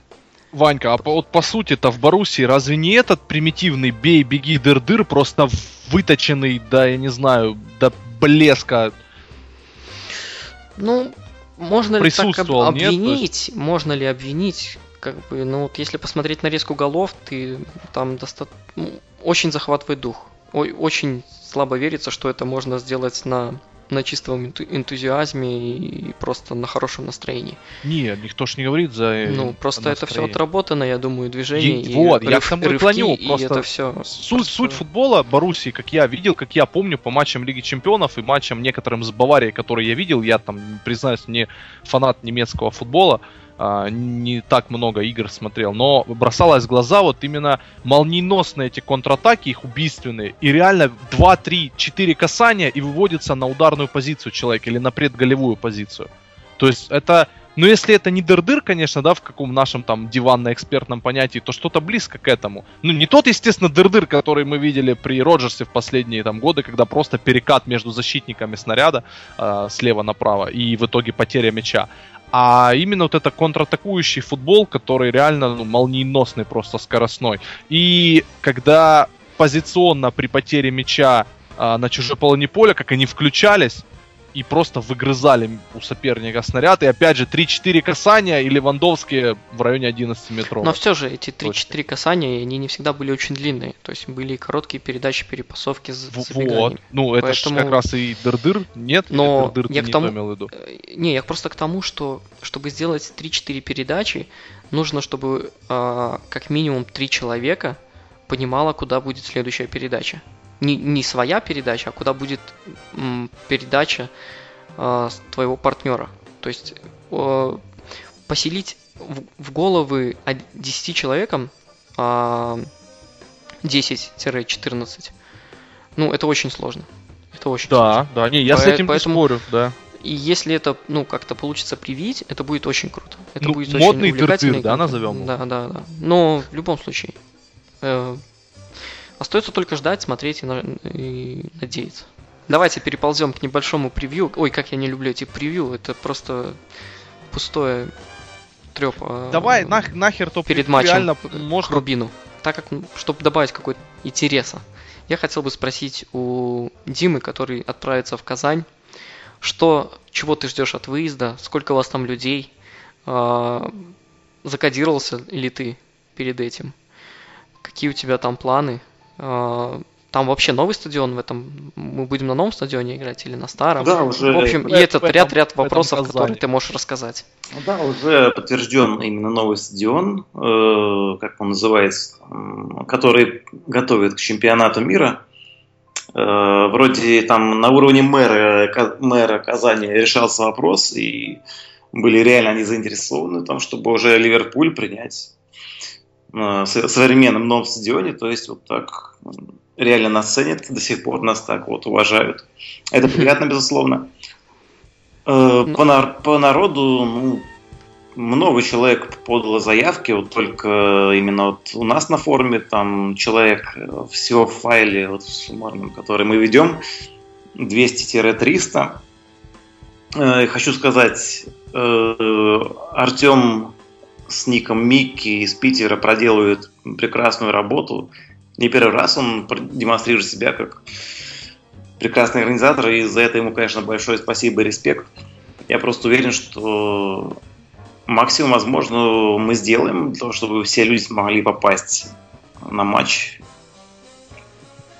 Ванька, а по, вот по сути-то в Боруссии разве не этот примитивный бей, беги, дыр-дыр, просто выточенный, да, я не знаю, до блеска? Ну, можно ли так об-? То есть- обвинить? Можно ли обвинить? Как бы, ну вот если посмотреть нарезку голов, ты там доста- ну, очень захватывает дух. Ой, очень слабо верится, что это можно сделать на, на чистом энту- энтузиазме и просто на хорошем настроении. Нет, никто ж не говорит за э, ну, просто это все настроение. отработано, я думаю, движение. Е- и вот, я к рыв- тому и клоню, и просто это все. Суть, суть футбола Боруссии, как я видел, как я помню по матчам Лиги Чемпионов и матчам некоторым с Баварией, которые я видел, я там, признаюсь, не фанат немецкого футбола, а, не так много игр смотрел, но бросалось в глаза вот именно молниеносные эти контратаки, их убийственные, и реально 2, 3, 4 касания и выводится на ударную позицию человек или на предголевую позицию. То есть это, ну если это не дыр-дыр, конечно, да, в каком нашем там диванно-экспертном понятии, то что-то близко к этому. Ну не тот, естественно, дыр-дыр, который мы видели при Роджерсе в последние там годы, когда просто перекат между защитниками снаряда э, слева направо и в итоге потеря мяча. А именно вот это контратакующий футбол, который реально ну, молниеносный, просто скоростной. И когда позиционно при потере мяча а, на чужой половине поля, как они включались и просто выгрызали у соперника снаряд. И опять же 3-4 касания и Левандовские в районе 11 метров. Но все же эти 3-4 Точно. касания, они не всегда были очень длинные. То есть были короткие передачи, перепасовки с вот. Ну, это Поэтому- как раз и дыр-дыр. Нет? Но ты я не к тому- то имел в виду? Э, Не, я просто к тому, что чтобы сделать 3-4 передачи, нужно, чтобы а, как минимум 3 человека понимало, куда будет следующая передача. Не, не своя передача, а куда будет м, передача с твоего партнера. То есть э, поселить в, в головы од- 10 человекам а, 10-14. Ну, это очень сложно. Это очень сложно. Да, да, не, я с Поэ- этим поэтому- спорю, да. И если это, ну, как-то получится привить, это будет очень круто. Это Ну, будет модный очень увлекательно. тыр-тыр, да, назовем? Да, да, да. Но в любом случае. э, остается только ждать, смотреть и, на- и надеяться. Давайте переползем к небольшому превью. Ой, как я не люблю эти превью. Это просто пустое треп. Давай нах- нахер то перед матчем реально можно Рубину. Так как, чтобы добавить какой-то интереса. Я хотел бы спросить у Димы, который отправится в Казань, что, чего ты ждешь от выезда, сколько у вас там людей, а, закодировался ли ты перед этим, какие у тебя там планы, А, там вообще новый стадион в этом, мы будем на новом стадионе играть или на старом? Да, уже В общем, и этот ряд-ряд этом вопросов, которые ты можешь рассказать. Ну Да, уже подтвержден именно новый стадион, э, как он называется, который готовит к чемпионату мира. Э, вроде там на уровне мэра, мэра Казани решался вопрос, и были реально они заинтересованы в том, чтобы уже Ливерпуль принять современном новом стадионе. То есть вот так м, реально нас ценят, до сих пор нас так вот уважают. Это приятно, безусловно. Э, По, нар- по народу, ну, много человек подало заявки, вот только именно вот у нас на форуме там человек всего в файле вот в суммарном, который мы ведем, 200-300. Э, Хочу сказать, э, Артем с ником Микки из Питера проделывает прекрасную работу. Не первый раз он демонстрирует себя как прекрасный организатор, и за это ему, конечно, большое спасибо и респект. Я просто уверен, что максимум, возможно, мы сделаем для того, чтобы все люди смогли попасть на матч.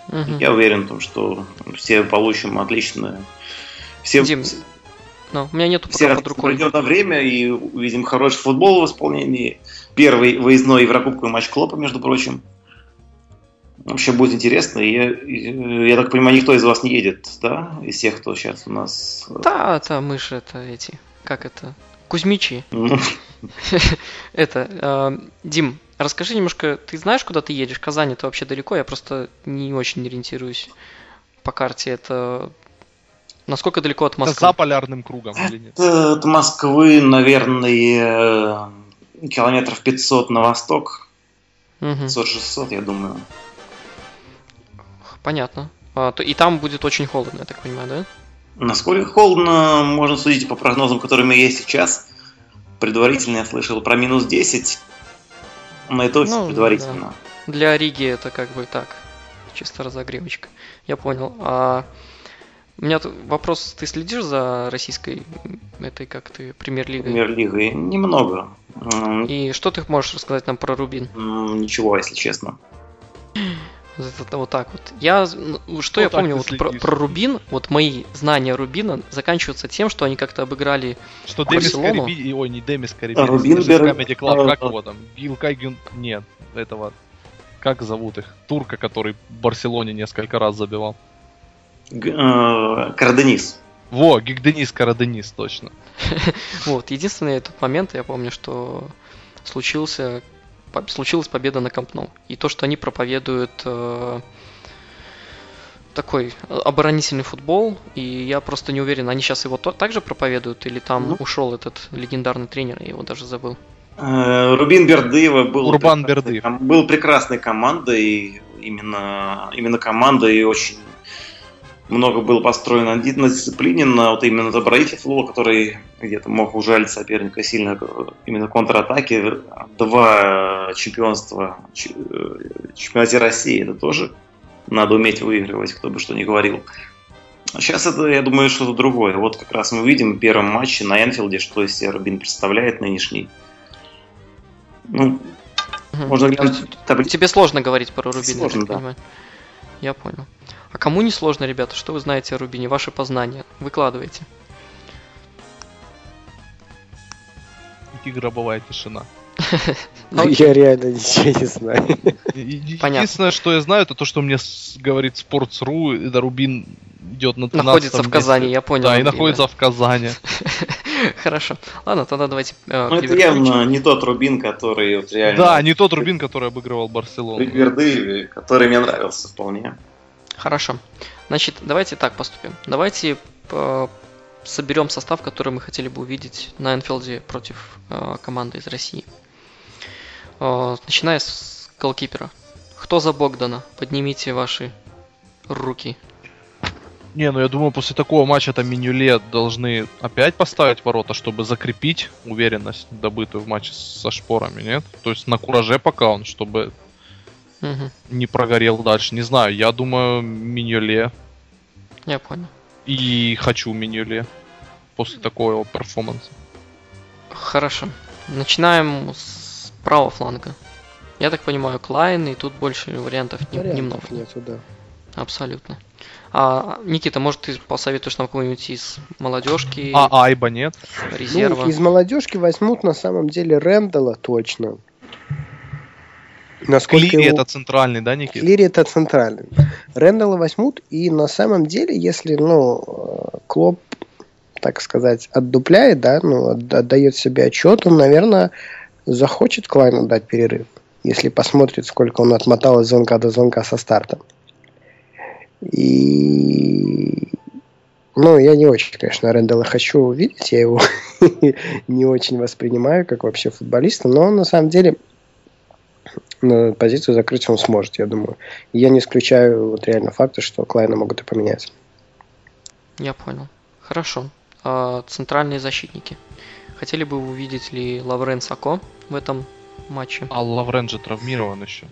Мгм. Я уверен в том, что все получим отличное. Все, Дим, Ну, у меня нету все пока под рукой. пройдет на время и увидим хороший футбол в исполнении. Первый выездной Еврокубковый матч Клопа, между прочим. Вообще будет интересно. И я, и, я так понимаю, никто из вас не едет, да? Из тех, кто сейчас у нас... э, Да, да, мы же это эти, как это, Кузьмичи. ну, Это, э, Дим, расскажи немножко, ты знаешь, куда ты едешь? Казань это вообще далеко, я просто не очень ориентируюсь по карте. Это насколько далеко от Это Москвы? за полярным кругом или нет? Это От Москвы, наверное, э, километров 500 на восток. Мгм, 500-600, я думаю. понятно. А, то- и там будет очень холодно, я так понимаю, да? Насколько холодно, можно судить по прогнозам, которые есть сейчас. Предварительно я слышал про минус 10. Но это очень Ну, предварительно. Для Риги это как бы так, чисто разогревочка. Я понял. А у меня тут вопрос, ты следишь за российской этой, как ты, премьер-лигой? Премьер-лига немного. И что ты можешь рассказать нам про Рубин? Ничего, если честно. Вот это вот так вот. Я, ну, что я так помню вот про, про Рубин, вот мои знания Рубина заканчиваются тем, что они как-то обыграли Что Демис Барселону? Кариби... Ой, не Демис Кариби. Рубин Бер- Comedy Club, как а, его там? Гил Кайгюн... Нет, этого... Как зовут их? Турка, который в Барселоне несколько раз забивал. Э, Карденис. Во, Гигденис Караденис, точно. Вот, единственный этот момент, я помню, что случился, случилась победа на Кампну. И то, что они проповедуют э, такой оборонительный футбол, и я просто не уверен, они сейчас его также проповедуют, или там Ну. ушел этот легендарный тренер, я его даже забыл. Э, Рубин Бердыева был, Урбан Бердыев. был прекрасной командой, именно, именно командой, и очень много было построено на ди- на дисциплине, на вот именно добродетель футбола, который где-то мог ужалить соперника сильно э, именно контратаки. Два чемпионства э, чемпионате России, это тоже надо уметь выигрывать, кто бы что ни говорил. Сейчас это, я думаю, что-то другое. Вот как раз мы видим в первом матче на Энфилде, что из себя Рубин представляет нынешний. Ну, Мгм. можно глянуть таблицу. Тебе сложно говорить про Рубин, Сложно, я да. понимаю. Я понял. А кому не сложно, ребята? Что вы знаете о Рубине? Ваши познания. Выкладывайте. И гробовая тишина. Ну, Я реально ничего не знаю. Единственное, что я знаю, это то, что мне говорит Sports.ru, это Рубин идет на 13 Находится в. Казани, я понял. Да, и находится в Казани. Хорошо. Ладно, тогда давайте э, Ну, это явно не тот Рубин, который вот реально... Да, не тот Рубин, который обыгрывал Барселону. Бердыеве, который мне нравился вполне. Хорошо. Значит, давайте так поступим. Давайте э, соберем состав, который мы хотели бы увидеть на Энфилде против э, команды из России. Э, начиная с голкипера. Кто за Богдана? Поднимите ваши руки. Не, ну я думаю, после такого матча там Минюле должны опять поставить ворота, чтобы закрепить уверенность, добытую в матче со шпорами, нет? То есть на кураже пока он, чтобы Мгм, не прогорел дальше. Не знаю, я думаю, Миньоле. я понял. И хочу Миньоле после такого перформанса. Хорошо. Начинаем с правого фланга. Я так понимаю, Клайн, и тут больше вариантов не- немного. Вариантов нету, да. Абсолютно. А, Никита, может, ты посоветуешь нам кого-нибудь из молодежки, А Айба нет? резерва? Ну, из молодежки возьмут на самом деле Рэндала точно. Насколько Клири его- это центральный, да, Никит? Клири это центральный. Рэндала возьмут, и на самом деле, если, ну, Клоп, так сказать, отдупляет, да, ну, от- отдает себе отчет, он, наверное, захочет Клайну дать перерыв, если посмотрит, сколько он отмотал от звонка до звонка со стартом. И Ну, я не очень, конечно, Рэндалла хочу увидеть, я его не очень воспринимаю как вообще футболиста, но на самом деле позицию закрыть он сможет, я думаю. Я не исключаю вот реально факта, что Клайна могут и поменять. Я понял. Хорошо. А, центральные защитники. Хотели бы вы увидеть ли Лаврен Сако в этом матче? А Лаврен же травмирован еще.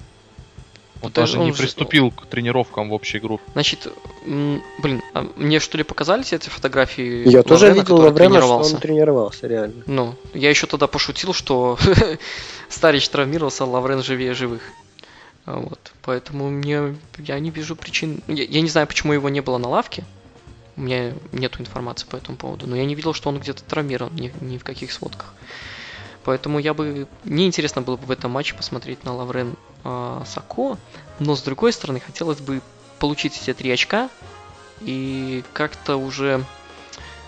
Он Да даже он не же- приступил к тренировкам в общей группе. Значит, блин, а мне что ли показались эти фотографии? Я тоже Лаврена, видел который Лаврена, что тренировался? он тренировался, реально. Ну, я еще тогда пошутил, что Старич травмировался, Лаврен живее живых. А Вот, поэтому мне я не вижу причин. Я, я не знаю, почему его не было на лавке. У меня нету информации по этому поводу, но я не видел, что он где-то травмирован ни, ни в каких сводках. Поэтому я бы мне интересно было бы в этом матче посмотреть на Лаврен а, Сако, но с другой стороны хотелось бы получить эти три очка и как-то уже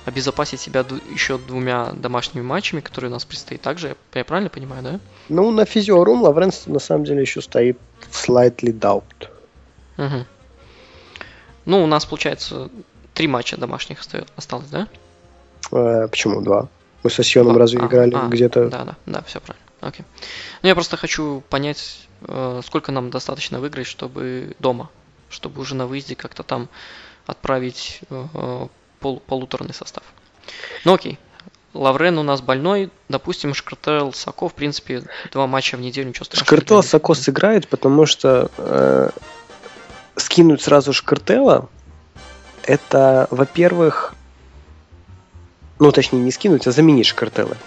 обезопасить себя еще двумя домашними матчами, которые у нас предстоит также. Я, я правильно понимаю, да? Ну, на физиорум Лавренс на самом деле еще стоит slightly doubt. Мгм. Ну, у нас, получается, три матча домашних оста- осталось, да? Э, почему два? Мы со Сьоном разве А, играли а, где-то? Да, да, да, все правильно. Окей. Ну, я просто хочу понять, э, сколько нам достаточно выиграть, чтобы дома, чтобы уже на выезде как-то там отправить э, пол- полуторный состав. Ну, окей. Лаврен у нас больной, допустим, Шкартел, Сако, в принципе, два матча в неделю, ничего страшного. Шкартела для них. Сако сыграет, потому что э, скинуть сразу Шкартела, это, во-первых, ну, точнее, не скинуть, а заменить Шкартела.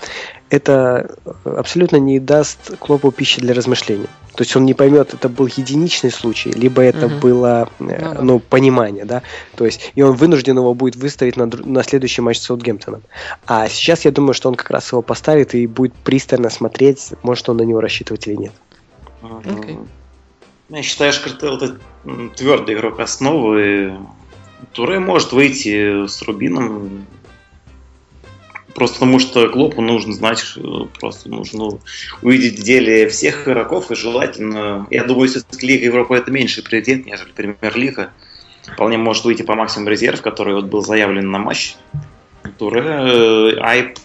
Это э, абсолютно не даст Клопу пищи для размышлений. То есть он не поймет, это был единичный случай, либо это Мгм. было, э, Ну да. ну, понимание, да. То есть, и он вынужден его будет выставить на, на следующий матч с Саутгемптоном. А сейчас я думаю, что он как раз его поставит и будет пристально смотреть, может он на него рассчитывать или нет. Окей. Я считаю, Шкартел это м, твердый игрок основы. Туре может выйти с Рубином. Просто потому что Клопу нужно знать, что просто нужно увидеть в деле всех игроков и желательно. Я думаю, все-таки Лига Европы это меньший приоритет, нежели Премьер-лига. Вполне может выйти по максимум резерв, который вот был заявлен на матч. Туре, э, Айп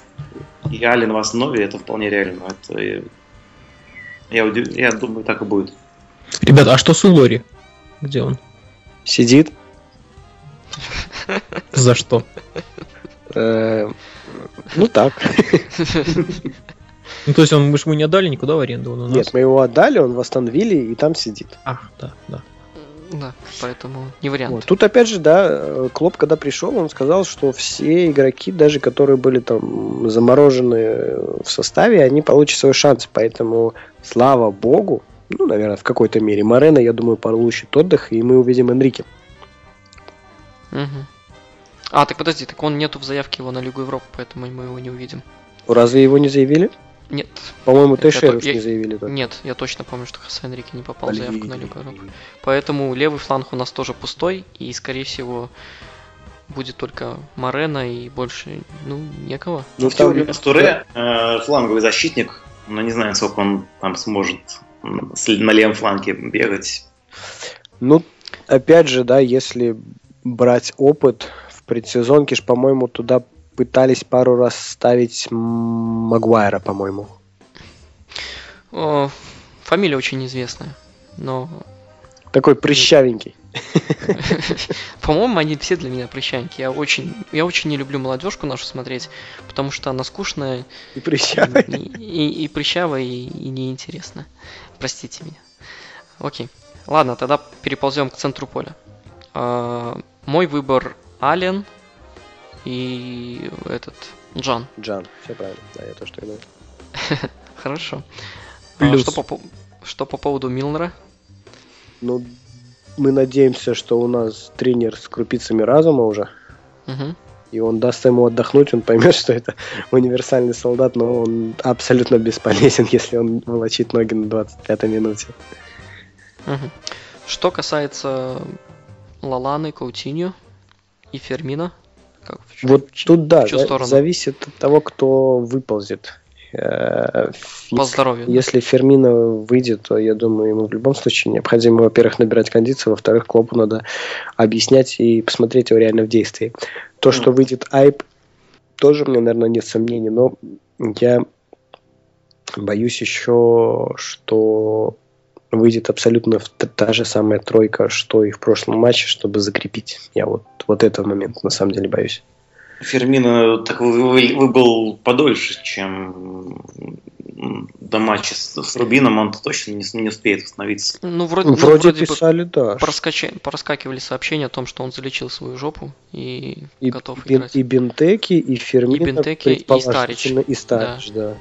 и Ален в основе, это вполне реально. Это, э, я, удив- я думаю, так и будет. Ребята, а что с Улори? Где он? Сидит, За что? Э, ну так. Ну, то есть он, мы же ему не отдали никуда в аренду, он у нас. Нет, мы его отдали, он восстановили и там сидит. Ах, да, да. Да, поэтому не вариант. Вот. Тут опять же, да, э, Клоп, когда пришел, он сказал, что все игроки, даже которые были там заморожены в составе, они получат свой шанс. Поэтому, слава богу, ну, наверное, в какой-то мере, Морено, я думаю, получит отдых, и мы увидим Энрике. Мгм. А, так подожди, так он нету в заявке его на Лигу Европы, поэтому мы его не увидим. Разве его не заявили? Нет, По-моему, Тейшерус я- не заявили. только. нет, я точно помню, что Хосе Энрике не попал в заявку на Лигу Европы. Поэтому левый фланг у нас тоже пустой, и, скорее всего, будет только Марена и больше, ну, некого. Ну, в теории у Туре э, фланговый защитник, но не знаю, сколько он там сможет на левом фланге бегать. Ну, опять же, да, если брать опыт, предсезонке ж, по-моему, туда пытались пару раз ставить Магуайра, по-моему. О, фамилия очень известная, но, Такой прыщавенький. по-моему, они все для меня прыщаньки. Я очень, я очень не люблю молодежку нашу смотреть, потому что она скучная, И прыщавый. И, и, и прыщаво, и, и неинтересно. Простите меня. Окей. Ладно, тогда переползем к центру поля. А, мой выбор Ален и этот Джан. Джан, все правильно. Да, я тоже так думаю. Хорошо. А, Плюс. что, по, что по поводу Милнера? Ну, мы надеемся, что у нас тренер с крупицами разума уже, Мгм. и он даст ему отдохнуть, он поймет, что это универсальный солдат, но он абсолютно бесполезен, если он волочит ноги на 25-й минуте. Мгм. Что касается Лаланы, Каутиньо и Фермина. Как, в Вот в тут, да, в чью сторону? зависит от того, кто выползет. Э, По если- здоровью. Если Фермина выйдет, то я думаю, ему в любом случае необходимо, во-первых, набирать кондицию, во-вторых, Клопу надо объяснять и посмотреть его реально в действии. То, что выйдет Айп, тоже мне, наверное, нет сомнений, но я боюсь еще, что выйдет абсолютно та же самая тройка, что и в прошлом матче, чтобы закрепить. Я вот, вот этого момента на самом деле боюсь. Фермина так вы- вы- выбыл подольше, чем до матча с, с Рубином, он точно не, не успеет восстановиться. Ну, вроде, ну, Вроде, вроде бы писали, да. проскача- проскакивали сообщения о том, что он залечил свою жопу и, И, готов бен- играть. и Бентеки, и Фермина, И Бентеки, и предположительно, и Старич. Старич, да.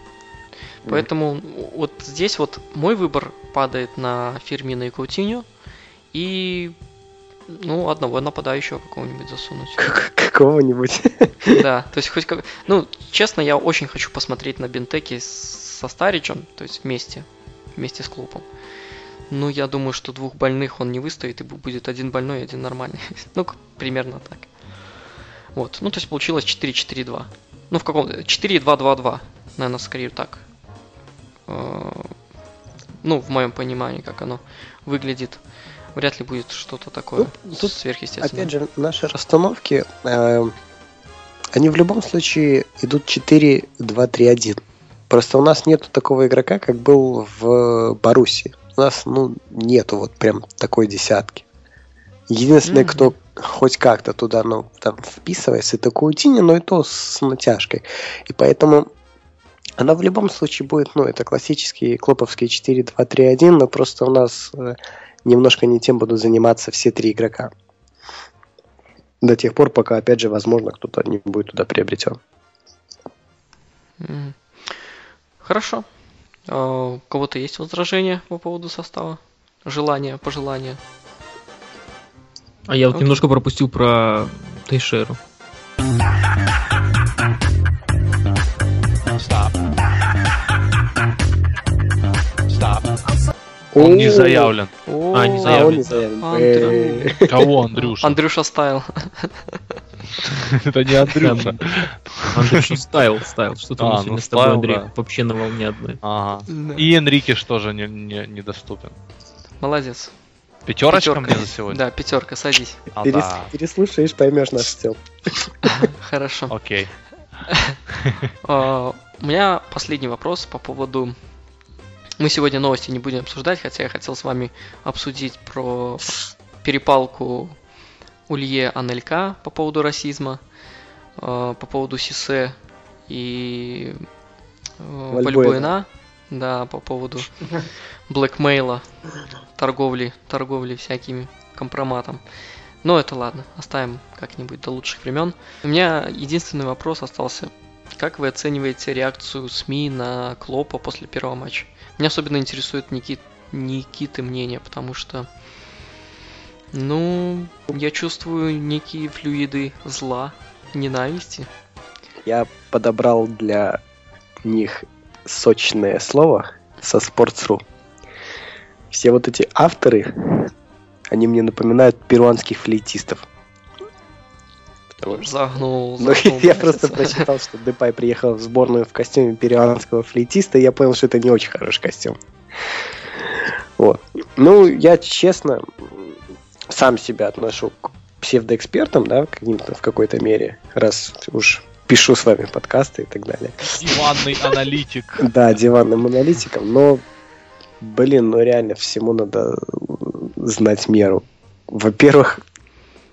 Поэтому вот здесь вот мой выбор падает на Фермина и Каутиньо. И ну, одного нападающего какого-нибудь засунуть. Как- Какого-нибудь. Да, то есть хоть как... Ну, честно, я очень хочу посмотреть на Бентеки со Старичем, то есть вместе, вместе с клубом. Ну, я думаю, что двух больных он не выстоит, и бу- будет один больной и один нормальный. Ну, примерно так. Вот, ну, то есть получилось 4-4-2. Ну, в каком... 4-2-2-2, наверное, скорее так. Э, Ну, в моем понимании, как оно выглядит. Вряд ли будет что-то такое Ну, тут, сверхъестественное. Опять же, наши расстановки, э, они в любом случае идут 4-2-3-1. Просто у нас нету такого игрока, как был в Баруси. У нас, ну, нету вот прям такой десятки. Единственный, Мгм. кто хоть как-то туда, ну, там, вписывается, это Каутини, но и то с натяжкой. И поэтому она в любом случае будет, ну, это классический клоповский 4-2-3-1, но просто у нас э, немножко не тем будут заниматься все три игрока. До тех пор, пока, опять же, возможно, кто-то не будет туда приобретен. Хорошо. А, У кого-то есть возражения по поводу состава? Желания, пожелания? А я вот Окей. немножко пропустил про Тейшеру. Он не заявлен. А, не А, заявлен. Э, Кого, Андрюша? Андрюша Стайл. Это не Андрюша. Андрюша Стайл, Стайл. Что-то А, мы ну, сегодня с тобой, Андрей, вообще на волне одной. И Энрикеш тоже не- не- недоступен. Молодец. Пятерочка Пятерка. мне за сегодня? Да, пятерка, садись. А, перес- да. Переслушаешь, поймешь наш стил. Хорошо. Окей. А, У меня последний вопрос по поводу... Мы сегодня новости не будем обсуждать, хотя я хотел с вами обсудить про перепалку Улье Анелька по поводу расизма, а, по поводу Сисе и э. Вальбуэна, да, по поводу блэкмейла, торговли, торговли всякими компроматом. Но это ладно, оставим как-нибудь до лучших времен. У меня единственный вопрос остался. Как вы оцениваете реакцию СМИ на Клопа после первого матча? Меня особенно интересует Никит, Никиты мнение, потому что, ну, я чувствую некие флюиды зла, ненависти. Я подобрал для них сочное слово со Sports.ru. Все вот эти авторы, они мне напоминают перуанских флейтистов. Потому Загнул, Ну, я просто прочитал, что Депай приехал в сборную в костюме перуанского флейтиста, и я понял, что это не очень хороший костюм. Вот. Ну, я честно сам себя отношу к псевдоэкспертам, да, каким-то в какой-то мере, раз уж пишу с вами подкасты и так далее. Диванный аналитик. Да, диванным аналитиком, но, блин, ну реально всему надо знать меру. Во-первых,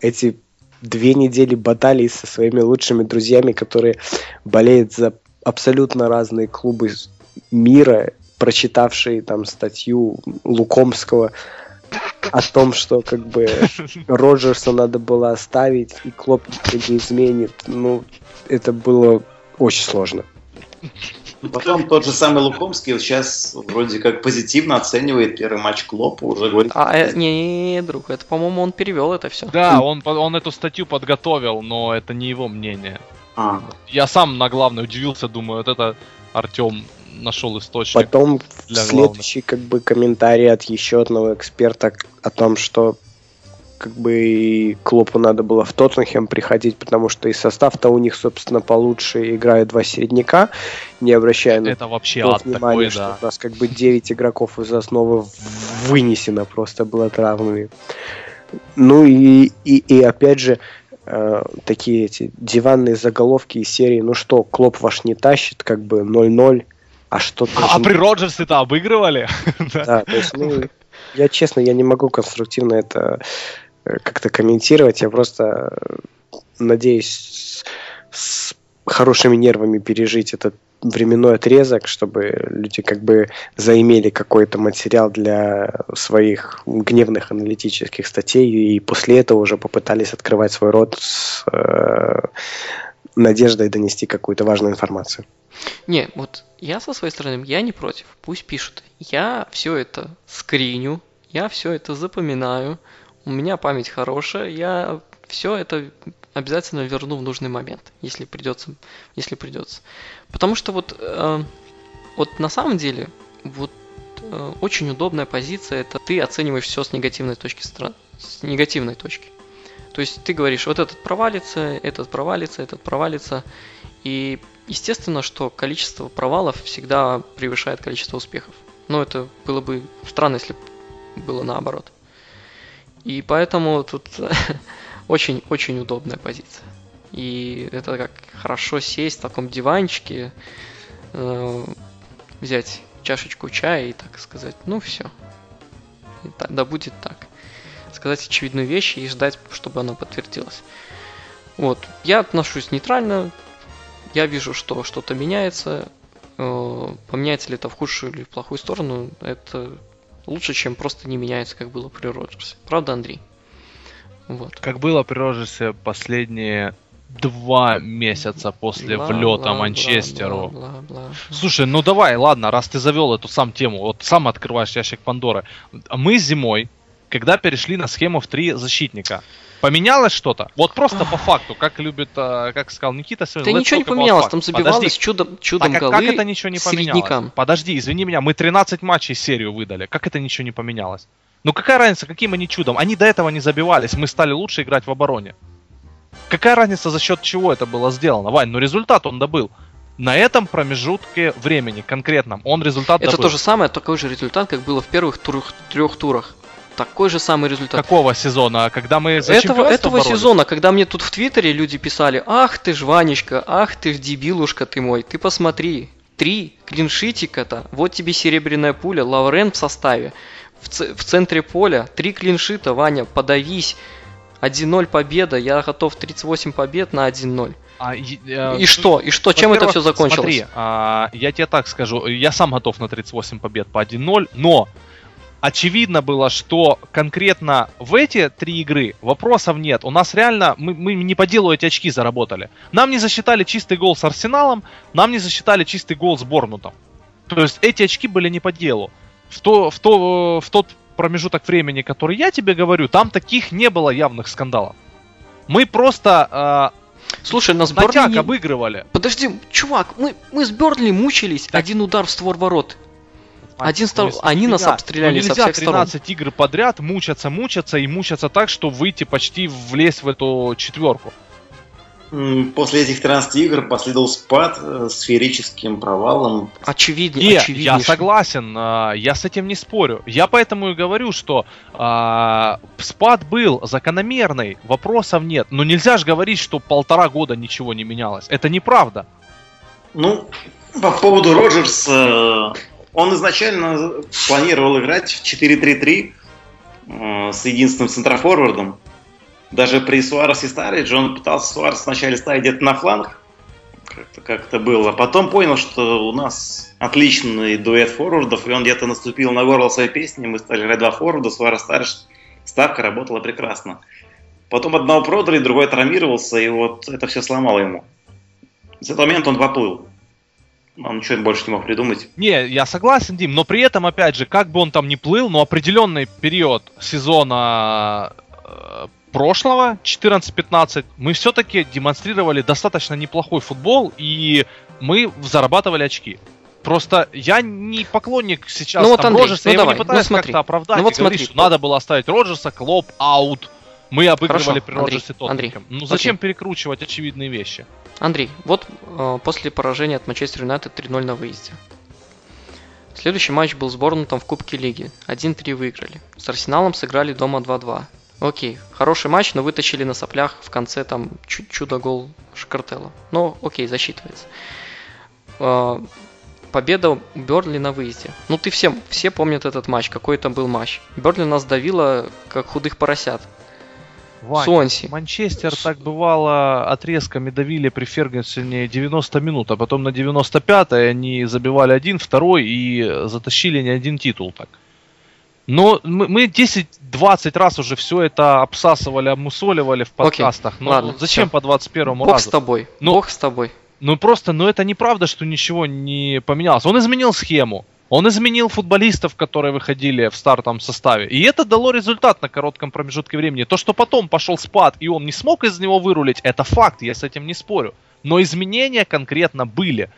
эти две недели баталий со своими лучшими друзьями, которые болеют за абсолютно разные клубы мира, прочитавшие там статью Лукомского о том, что как бы Роджерса надо было оставить, и Клоп не изменит. Ну, это было очень сложно. Потом тот же самый Лукомский сейчас вроде как позитивно оценивает первый матч Клопа, уже говорит, А, э, не, не, не, друг, это, по-моему, он перевел это все. Да, он, он эту статью подготовил, но это не его мнение. «А, Я сам на главное удивился, думаю, вот это Артем нашел источник. Потом для следующий как бы комментарий от еще одного эксперта о том, что как бы и Клопу надо было в Тоттенхэм приходить, потому что и состав-то у них, собственно, получше играют два середняка, не обращая на Это вообще ад внимания, такой, что да. у нас как бы 9 игроков из основы вынесено просто было травмами. Ну и, и, и опять же, э, такие эти диванные заголовки из серии «Ну что, Клоп ваш не тащит, как бы 0-0, а что А, а при Роджерсе-то обыгрывали? Да. То есть, ну, я честно, я не могу конструктивно это как-то комментировать, я просто э, надеюсь с, хорошими нервами пережить этот временной отрезок, чтобы люди как бы заимели какой-то материал для своих гневных аналитических статей и после этого уже попытались открывать свой рот с э, надеждой донести какую-то важную информацию. Не, вот я со своей стороны, я не против, пусть пишут. Я все это скриню, я все это запоминаю, у меня память хорошая, я все это обязательно верну в нужный момент, если придется, если придется. Потому что вот, э, вот на самом деле, вот э, очень удобная позиция, это ты оцениваешь все с негативной точки стра- с негативной точки. То есть ты говоришь, вот этот провалится, этот провалится, этот провалится. И естественно, что количество провалов всегда превышает количество успехов. Но это было бы странно, если бы было наоборот. И поэтому тут очень-очень удобная позиция. И это как хорошо сесть в таком диванчике, э, взять чашечку чая и так сказать, ну все, да будет так. Сказать очевидную вещь и ждать, чтобы она подтвердилась. Вот, я отношусь нейтрально, я вижу, что что-то меняется, э, поменяется ли это в худшую или в плохую сторону, это лучше, чем просто не меняется, как было при Роджерсе. Правда, Андрей? Вот. Как было при Роджерсе последние два месяца после Бла, влета бла, Манчестеру. бла, бла, бла, бла. Слушай, ну давай, ладно, раз ты завел эту сам тему, вот сам открываешь ящик Пандоры. Мы зимой, когда перешли на схему в три защитника, поменялось что-то? Вот просто по факту, как любит, э, как сказал Никита сегодня. Да ничего не поменялось, там забивалось Подожди, чудом, чудом так, а голы как это ничего не поменялось? Подожди, извини меня, мы 13 матчей серию выдали. Как это ничего не поменялось? Ну какая разница, каким они чудом? Они до этого не забивались, мы стали лучше играть в обороне. Какая разница, за счет чего это было сделано? Вань, ну результат он добыл. На этом промежутке времени конкретном он результат Это добыл. то же самое, такой же результат, как было в первых турах, трех турах. Такой же самый результат. Какого сезона? Когда мы за этого этого боролись? сезона, когда мне тут в Твиттере люди писали, ах ты ж Ванечка, ах ты ж дебилушка ты мой, ты посмотри, три клиншитика-то, вот тебе серебряная пуля, Лаурен в составе, в, ц- в центре поля, три клиншита, Ваня, подавись, 1-0 победа, я готов 38 побед на 1-0. А, и, э, И что, и что, чем это все закончилось? Смотри, а, я тебе так скажу, я сам готов на 38 побед по 1-0, но очевидно было, что конкретно в эти три игры вопросов нет. У нас реально, мы, мы не по делу эти очки заработали. Нам не засчитали чистый гол с Арсеналом, нам не засчитали чистый гол с Борнутом. То есть эти очки были не по делу. В, то, в, то, в тот промежуток времени, который я тебе говорю, там таких не было явных скандалов. Мы просто Слушай, э, нас натяг не- обыгрывали. Подожди, чувак, мы, мы с Бернли мучились, Так. один удар в створ ворот. Один стал- Ну, они нас обстреляли ну, со нельзя всех сторон. 13 игр подряд мучаться, мучаться и мучаться так, что выйти почти влезть в эту четверку. После этих 13 игр последовал спад э, с феерическим провалом. Очевидно, Не, я согласен, а, я с этим не спорю. Я поэтому и говорю, что а, спад был закономерный, вопросов нет. Но нельзя же говорить, что полтора года ничего не менялось. Это неправда. Ну, по поводу Роджерса, он изначально планировал играть в 4-3-3 э, с единственным центрофорвардом. Даже при Суаресе Старидже он пытался Суарес вначале ставить где-то на фланг, как-то как это было. Потом понял, что у нас отличный дуэт форвардов, и он где-то наступил на горло своей песни, мы стали играть два форварда, Суарес Старидж, ставка работала прекрасно. Потом одного продали, другой травмировался, и вот это все сломало ему. С этого момента он поплыл. Он ничего больше не мог придумать. Не, я согласен, Дим, но при этом, опять же, как бы он там ни плыл, но определенный период сезона э, прошлого, 14-15, мы все-таки демонстрировали достаточно неплохой футбол, и мы зарабатывали очки. Просто я не поклонник сейчас Ну вот, там Андрей, Роджерса, ну я его давай, не ну пытаюсь смотри. как-то оправдать Ну вот и говорить, смотри. что надо было оставить Роджерса, Клоп, аут. Мы обыгрывали Хорошо, при Андрей, Роджерсе Андрей, Тоттенхэм. Ну зачем перекручивать очевидные вещи? Андрей, вот э, после поражения от Манчестер Юнайтед 3-0 на выезде. Следующий матч был с Борнмутом в Кубке Лиги. 1-3 выиграли. С Арсеналом сыграли дома 2-2. Окей, хороший матч, но вытащили на соплях в конце там чу- чудо-гол Шкартела. Но окей, засчитывается. А, Победа Берли на выезде. Ну ты всем, все помнят этот матч, какой это был матч. Берли нас давила, как худых поросят. Вань, Суонси. Манчестер так бывало отрезками давили при Фергюсоне 90 минут, а потом на 95-й они забивали один, второй и затащили не один титул так. Но мы, мы 10-20 раз уже все это обсасывали, обмусоливали в Окей, подкастах. Ну, ладно, зачем всё. по 21 Бог разу? с тобой. Ну, Бог с тобой. Ну просто, ну это неправда, что ничего не поменялось. Он изменил схему. Он изменил футболистов, которые выходили в стартовом составе. И это дало результат на коротком промежутке времени. То, что потом пошел спад, и он не смог из него вырулить, это факт, я с этим не спорю. Но изменения конкретно были.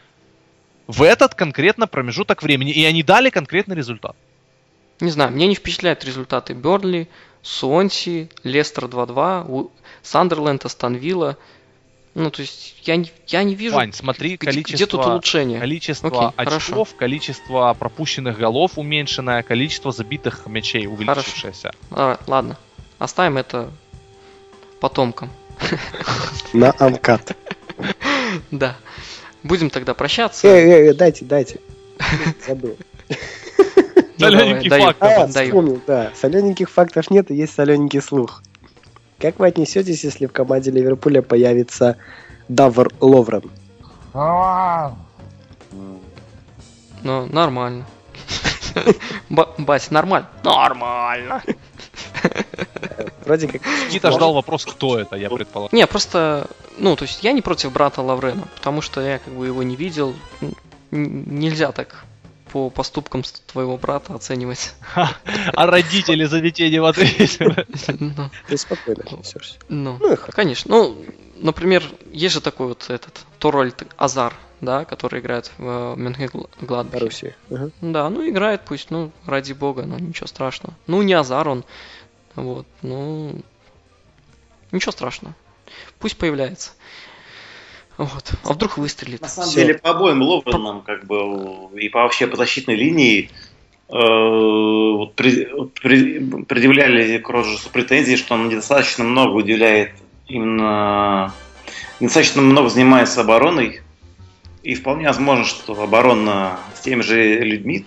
В этот конкретно промежуток времени. И они дали конкретный результат. Не знаю, мне не впечатляют результаты Бернли, Суонси, Лестер 2-2, У- Сандерленд, Астон Вилла. Ну, то есть, я не, я не вижу, Вань, смотри, где, количество, где тут улучшение. количество Окей, очков, хорошо. количество пропущенных голов уменьшенное, количество забитых мячей увеличившееся. А, ладно, оставим это потомкам. На Амкат. Да. Будем тогда прощаться. Эй, эй, эй, дайте, дайте. Забыл. Ну, Солененький факт. А, вспомнил, да. Солененьких фактов нет, и есть солененький слух. Как вы отнесетесь, если в команде Ливерпуля появится Давр Ловрен? Ну, нормально. Ба- Бась, нормально? Нормально. Вроде как... Никита ждал вопрос, кто это, я предполагаю. Не, просто, ну, то есть я не против брата Лаврена, потому что я как бы его не видел. Нельзя так по поступкам твоего брата оценивать. А родители за детей не в ответе. Ну, Ты спокойно отнесешься. ну, Ну, конечно. Ну, например, есть же такой вот этот Торольд Азар, да, который играет в Мюнхен-Гладбахе. Боруссия. Ага. Да, ну играет пусть, ну, ради бога, ну ничего страшного. Ну, не Азар он, вот, ну, ничего страшного. Пусть появляется. Вот. А вдруг выстрелит? На самом Всё. деле, по обоим Ловренам, как бы, и по вообще по защитной линии, э, вот при- при- предъявляли к Роджерсу претензии, что он недостаточно много уделяет именно недостаточно много занимается обороной. И вполне возможно, что оборона с теми же людьми,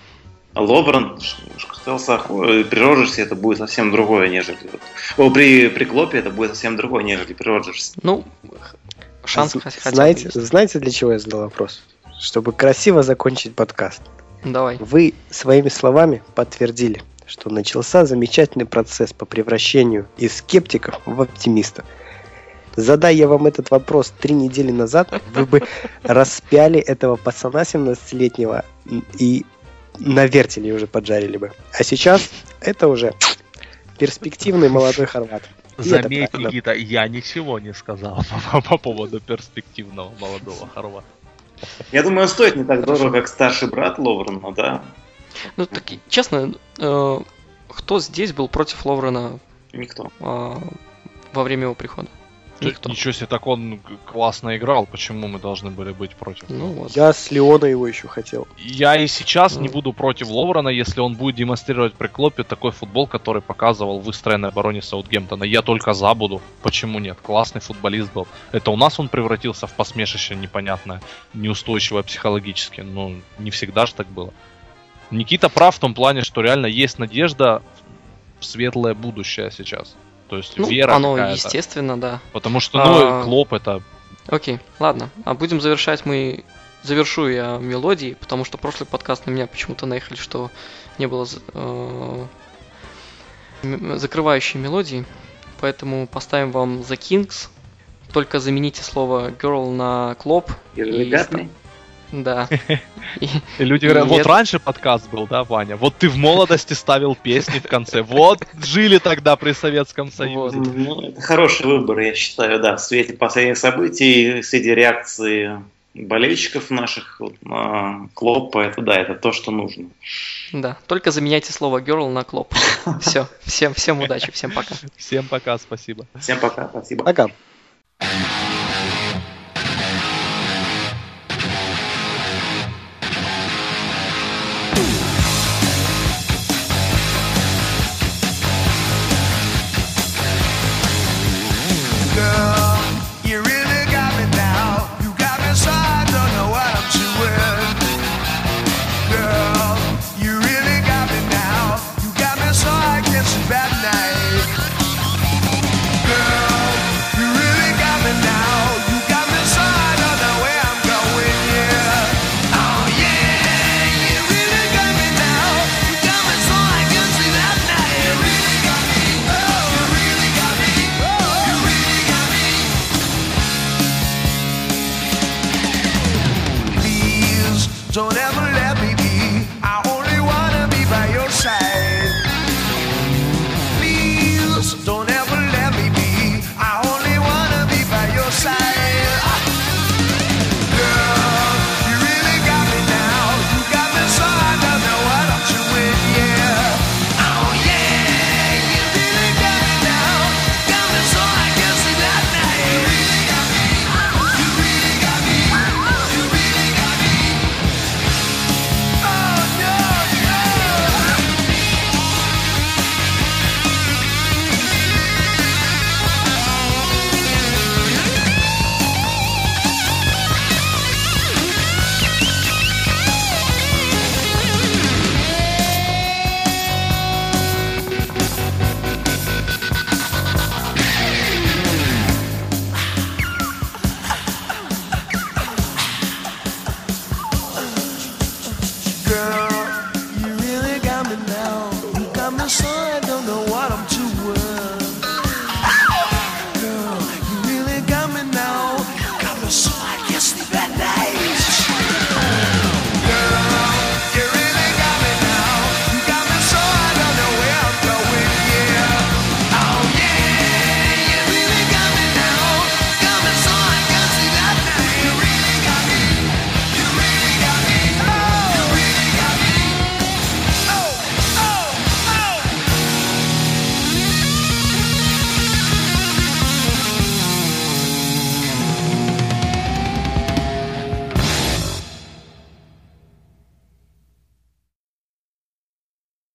Ловрен, Шкартелсахо, при Роджерсе это будет совсем другое, нежели... О, при, при Клопе это будет совсем другое, нежели при Роджерсе. Ну, шанс хотя з- хотя бы знаете, есть. знаете, для чего я задал вопрос? Чтобы красиво закончить подкаст. Давай. Вы своими словами подтвердили, что начался замечательный процесс по превращению из скептиков в оптимистов. Задай я вам этот вопрос три недели назад, вы бы распяли этого пацана 17-летнего и на вертеле уже поджарили бы. А сейчас это уже перспективный молодой хорват. Заметь. Никита, я ничего не сказал по, по поводу перспективного молодого хорвата. Я думаю, он стоит не так дорого, как старший брат Ловрена, да? Ну, так, честно, э, кто здесь был против Ловрена Никто. а, во время его прихода? Никто. Ничего себе, так он классно играл, почему мы должны были быть против? Ну вот. Я с Леона его еще хотел. Я и сейчас не Ну. буду против Ловрена, если он будет демонстрировать при Клопе такой футбол, который показывал в выстроенной обороне Саутгемптона. Я только за буду. Почему нет? Классный футболист был. Это у нас он превратился в посмешище непонятное, неустойчивое психологически. Но не всегда же так было. Никита прав в том плане, что реально есть надежда в светлое будущее сейчас. То есть Ну, вера оно какая-то. естественно, да. Потому что, ну, А. Клоп это Окей, ладно. А будем завершать мы... Завершу я мелодии, потому что прошлый подкаст на меня почему-то наехали, что не было э, закрывающей мелодии. Поэтому поставим вам The Kings. Только замените слово girl на клоп. И И. Да. И- И люди говорят, вот Нет. раньше подкаст был, да, Ваня? Вот ты в молодости ставил песни в конце. Вот жили тогда при Советском Союзе. Ну, это хороший выбор, я считаю, да. В свете последних событий, среди реакции болельщиков наших вот, на Клопа, это да, это то, что нужно. Да, только заменяйте слово girl на клоп. Все, всем, всем удачи, всем пока. Всем пока, спасибо. Всем пока, спасибо. Пока.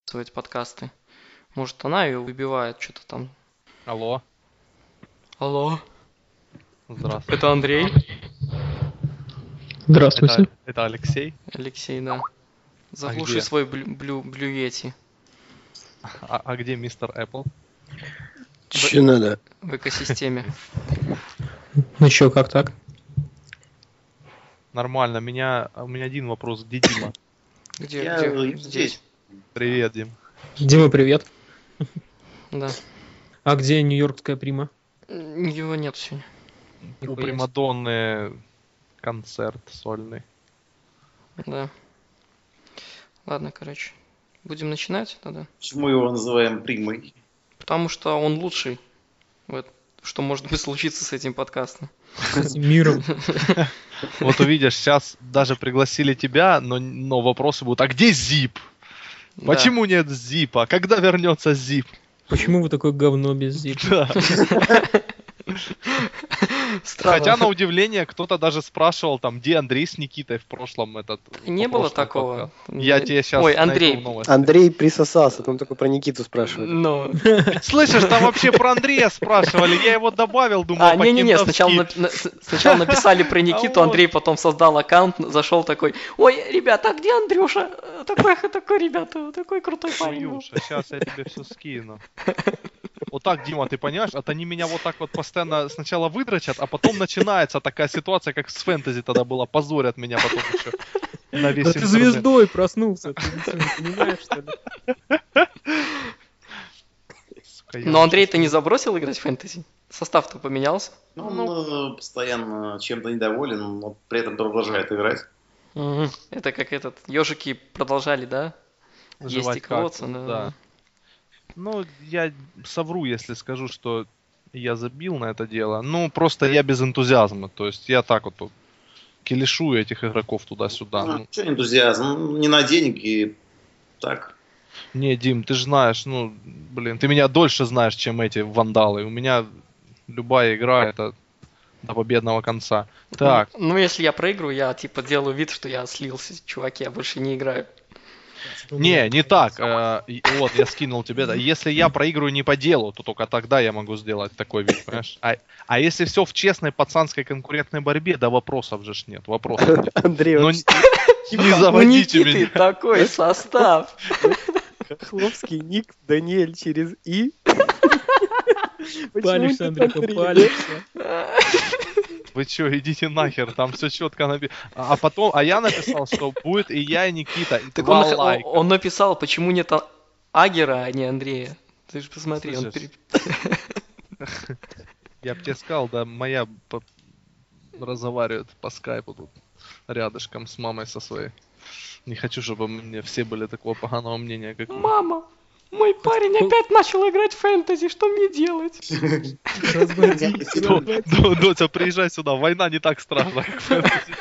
Записывать подкасты. Может, она ее выбивает, что-то там. Алло, Алло, здравствуй. это Андрей. Здравствуйте. Это, это Алексей. Алексей, да. Заглуши где? свой блю, блю, блюети А, а где мистер Apple? Че надо? в экосистеме. Ну что, как так? Нормально. Меня, у меня один вопрос. Где Дима? Где, Я где? здесь. Привет, Дим. Дима, привет. Да. А где нью-йоркская прима? Его нет сегодня. У Примадонны концерт сольный. Да. Ладно, короче. Будем начинать тогда. Почему его называем примой? Потому что он лучший. Вот. Что может быть случиться с этим подкастом. С этим миром. Вот увидишь, сейчас даже пригласили тебя, но, но вопросы будут, а где Зип? Да. Почему нет Зипа? Когда вернется Зип? Почему вы такое говно без зип? Странно. Хотя, на удивление, кто-то даже спрашивал, там, где Андрей с Никитой в прошлом этот... Не было такого. подкасте. Я тебе сейчас Ой, Андрей. Андрей присосался, там только про Никиту спрашивали. Ну. Слышишь, там вообще про Андрея спрашивали, я его добавил, думал, А, не-не-не, сначала, на- на- сначала написали про Никиту, А Андрей потом создал аккаунт, зашел такой, ой, ребята, а где Андрюша? Такой, такой, ребята, такой крутой парень. был». Суюша, сейчас я тебе все скину. Вот так, Дима, ты понимаешь? Вот они меня вот так вот постоянно сначала выдрочат, а потом начинается такая ситуация, как с фэнтези тогда была, позорят меня потом еще на весь Да ты звездой проснулся, ты что, не понимаешь, что ли? Сука, Но Андрей, ты не забросил играть в фэнтези? Состав-то поменялся? Ну, Он э, постоянно чем-то недоволен, но при этом продолжает играть. Это как этот, ежики продолжали, да? Есть и кактус, да. да. Ну, я совру, если скажу, что я забил на это дело. Ну, просто я без энтузиазма. То есть я так вот килишу этих игроков туда-сюда. Ну, Ну, что энтузиазм? Ну, Не на деньги, так. Не, Дим, ты же знаешь, ну, блин, ты меня дольше знаешь, чем эти вандалы. У меня любая игра это до победного конца. Так, Ну, если я проиграю, я типа делаю вид, что я слился, чуваки, я больше не играю. Не, не так. э, вот, я скинул тебе. да. Если я проигрываю не по делу, то только тогда я могу сделать такой вид, понимаешь? А, а если все в честной пацанской конкурентной борьбе, да вопросов же ж нет. Вопросов нет. Андрей, Ну, вот не, не У заводите меня. такой состав. Хохловский ник Даниэль через И. Палишься, Андрей? палишься. Вы чё, идите нахер, там все четко написано. А потом, а я написал, что будет и я, и Никита. и Так два он, лайка. он написал, почему нет А- Агера, а не Андрея. Ты же посмотри, он Слышишь? пере- Я бы тебе сказал, да, моя по- разговаривает по скайпу тут рядышком с мамой со своей. Не хочу, чтобы мне все были такого поганого мнения, как вы. Мой парень опять начал играть в фэнтези, что мне делать? Дотя, приезжай сюда, война не так страшна, как фэнтези.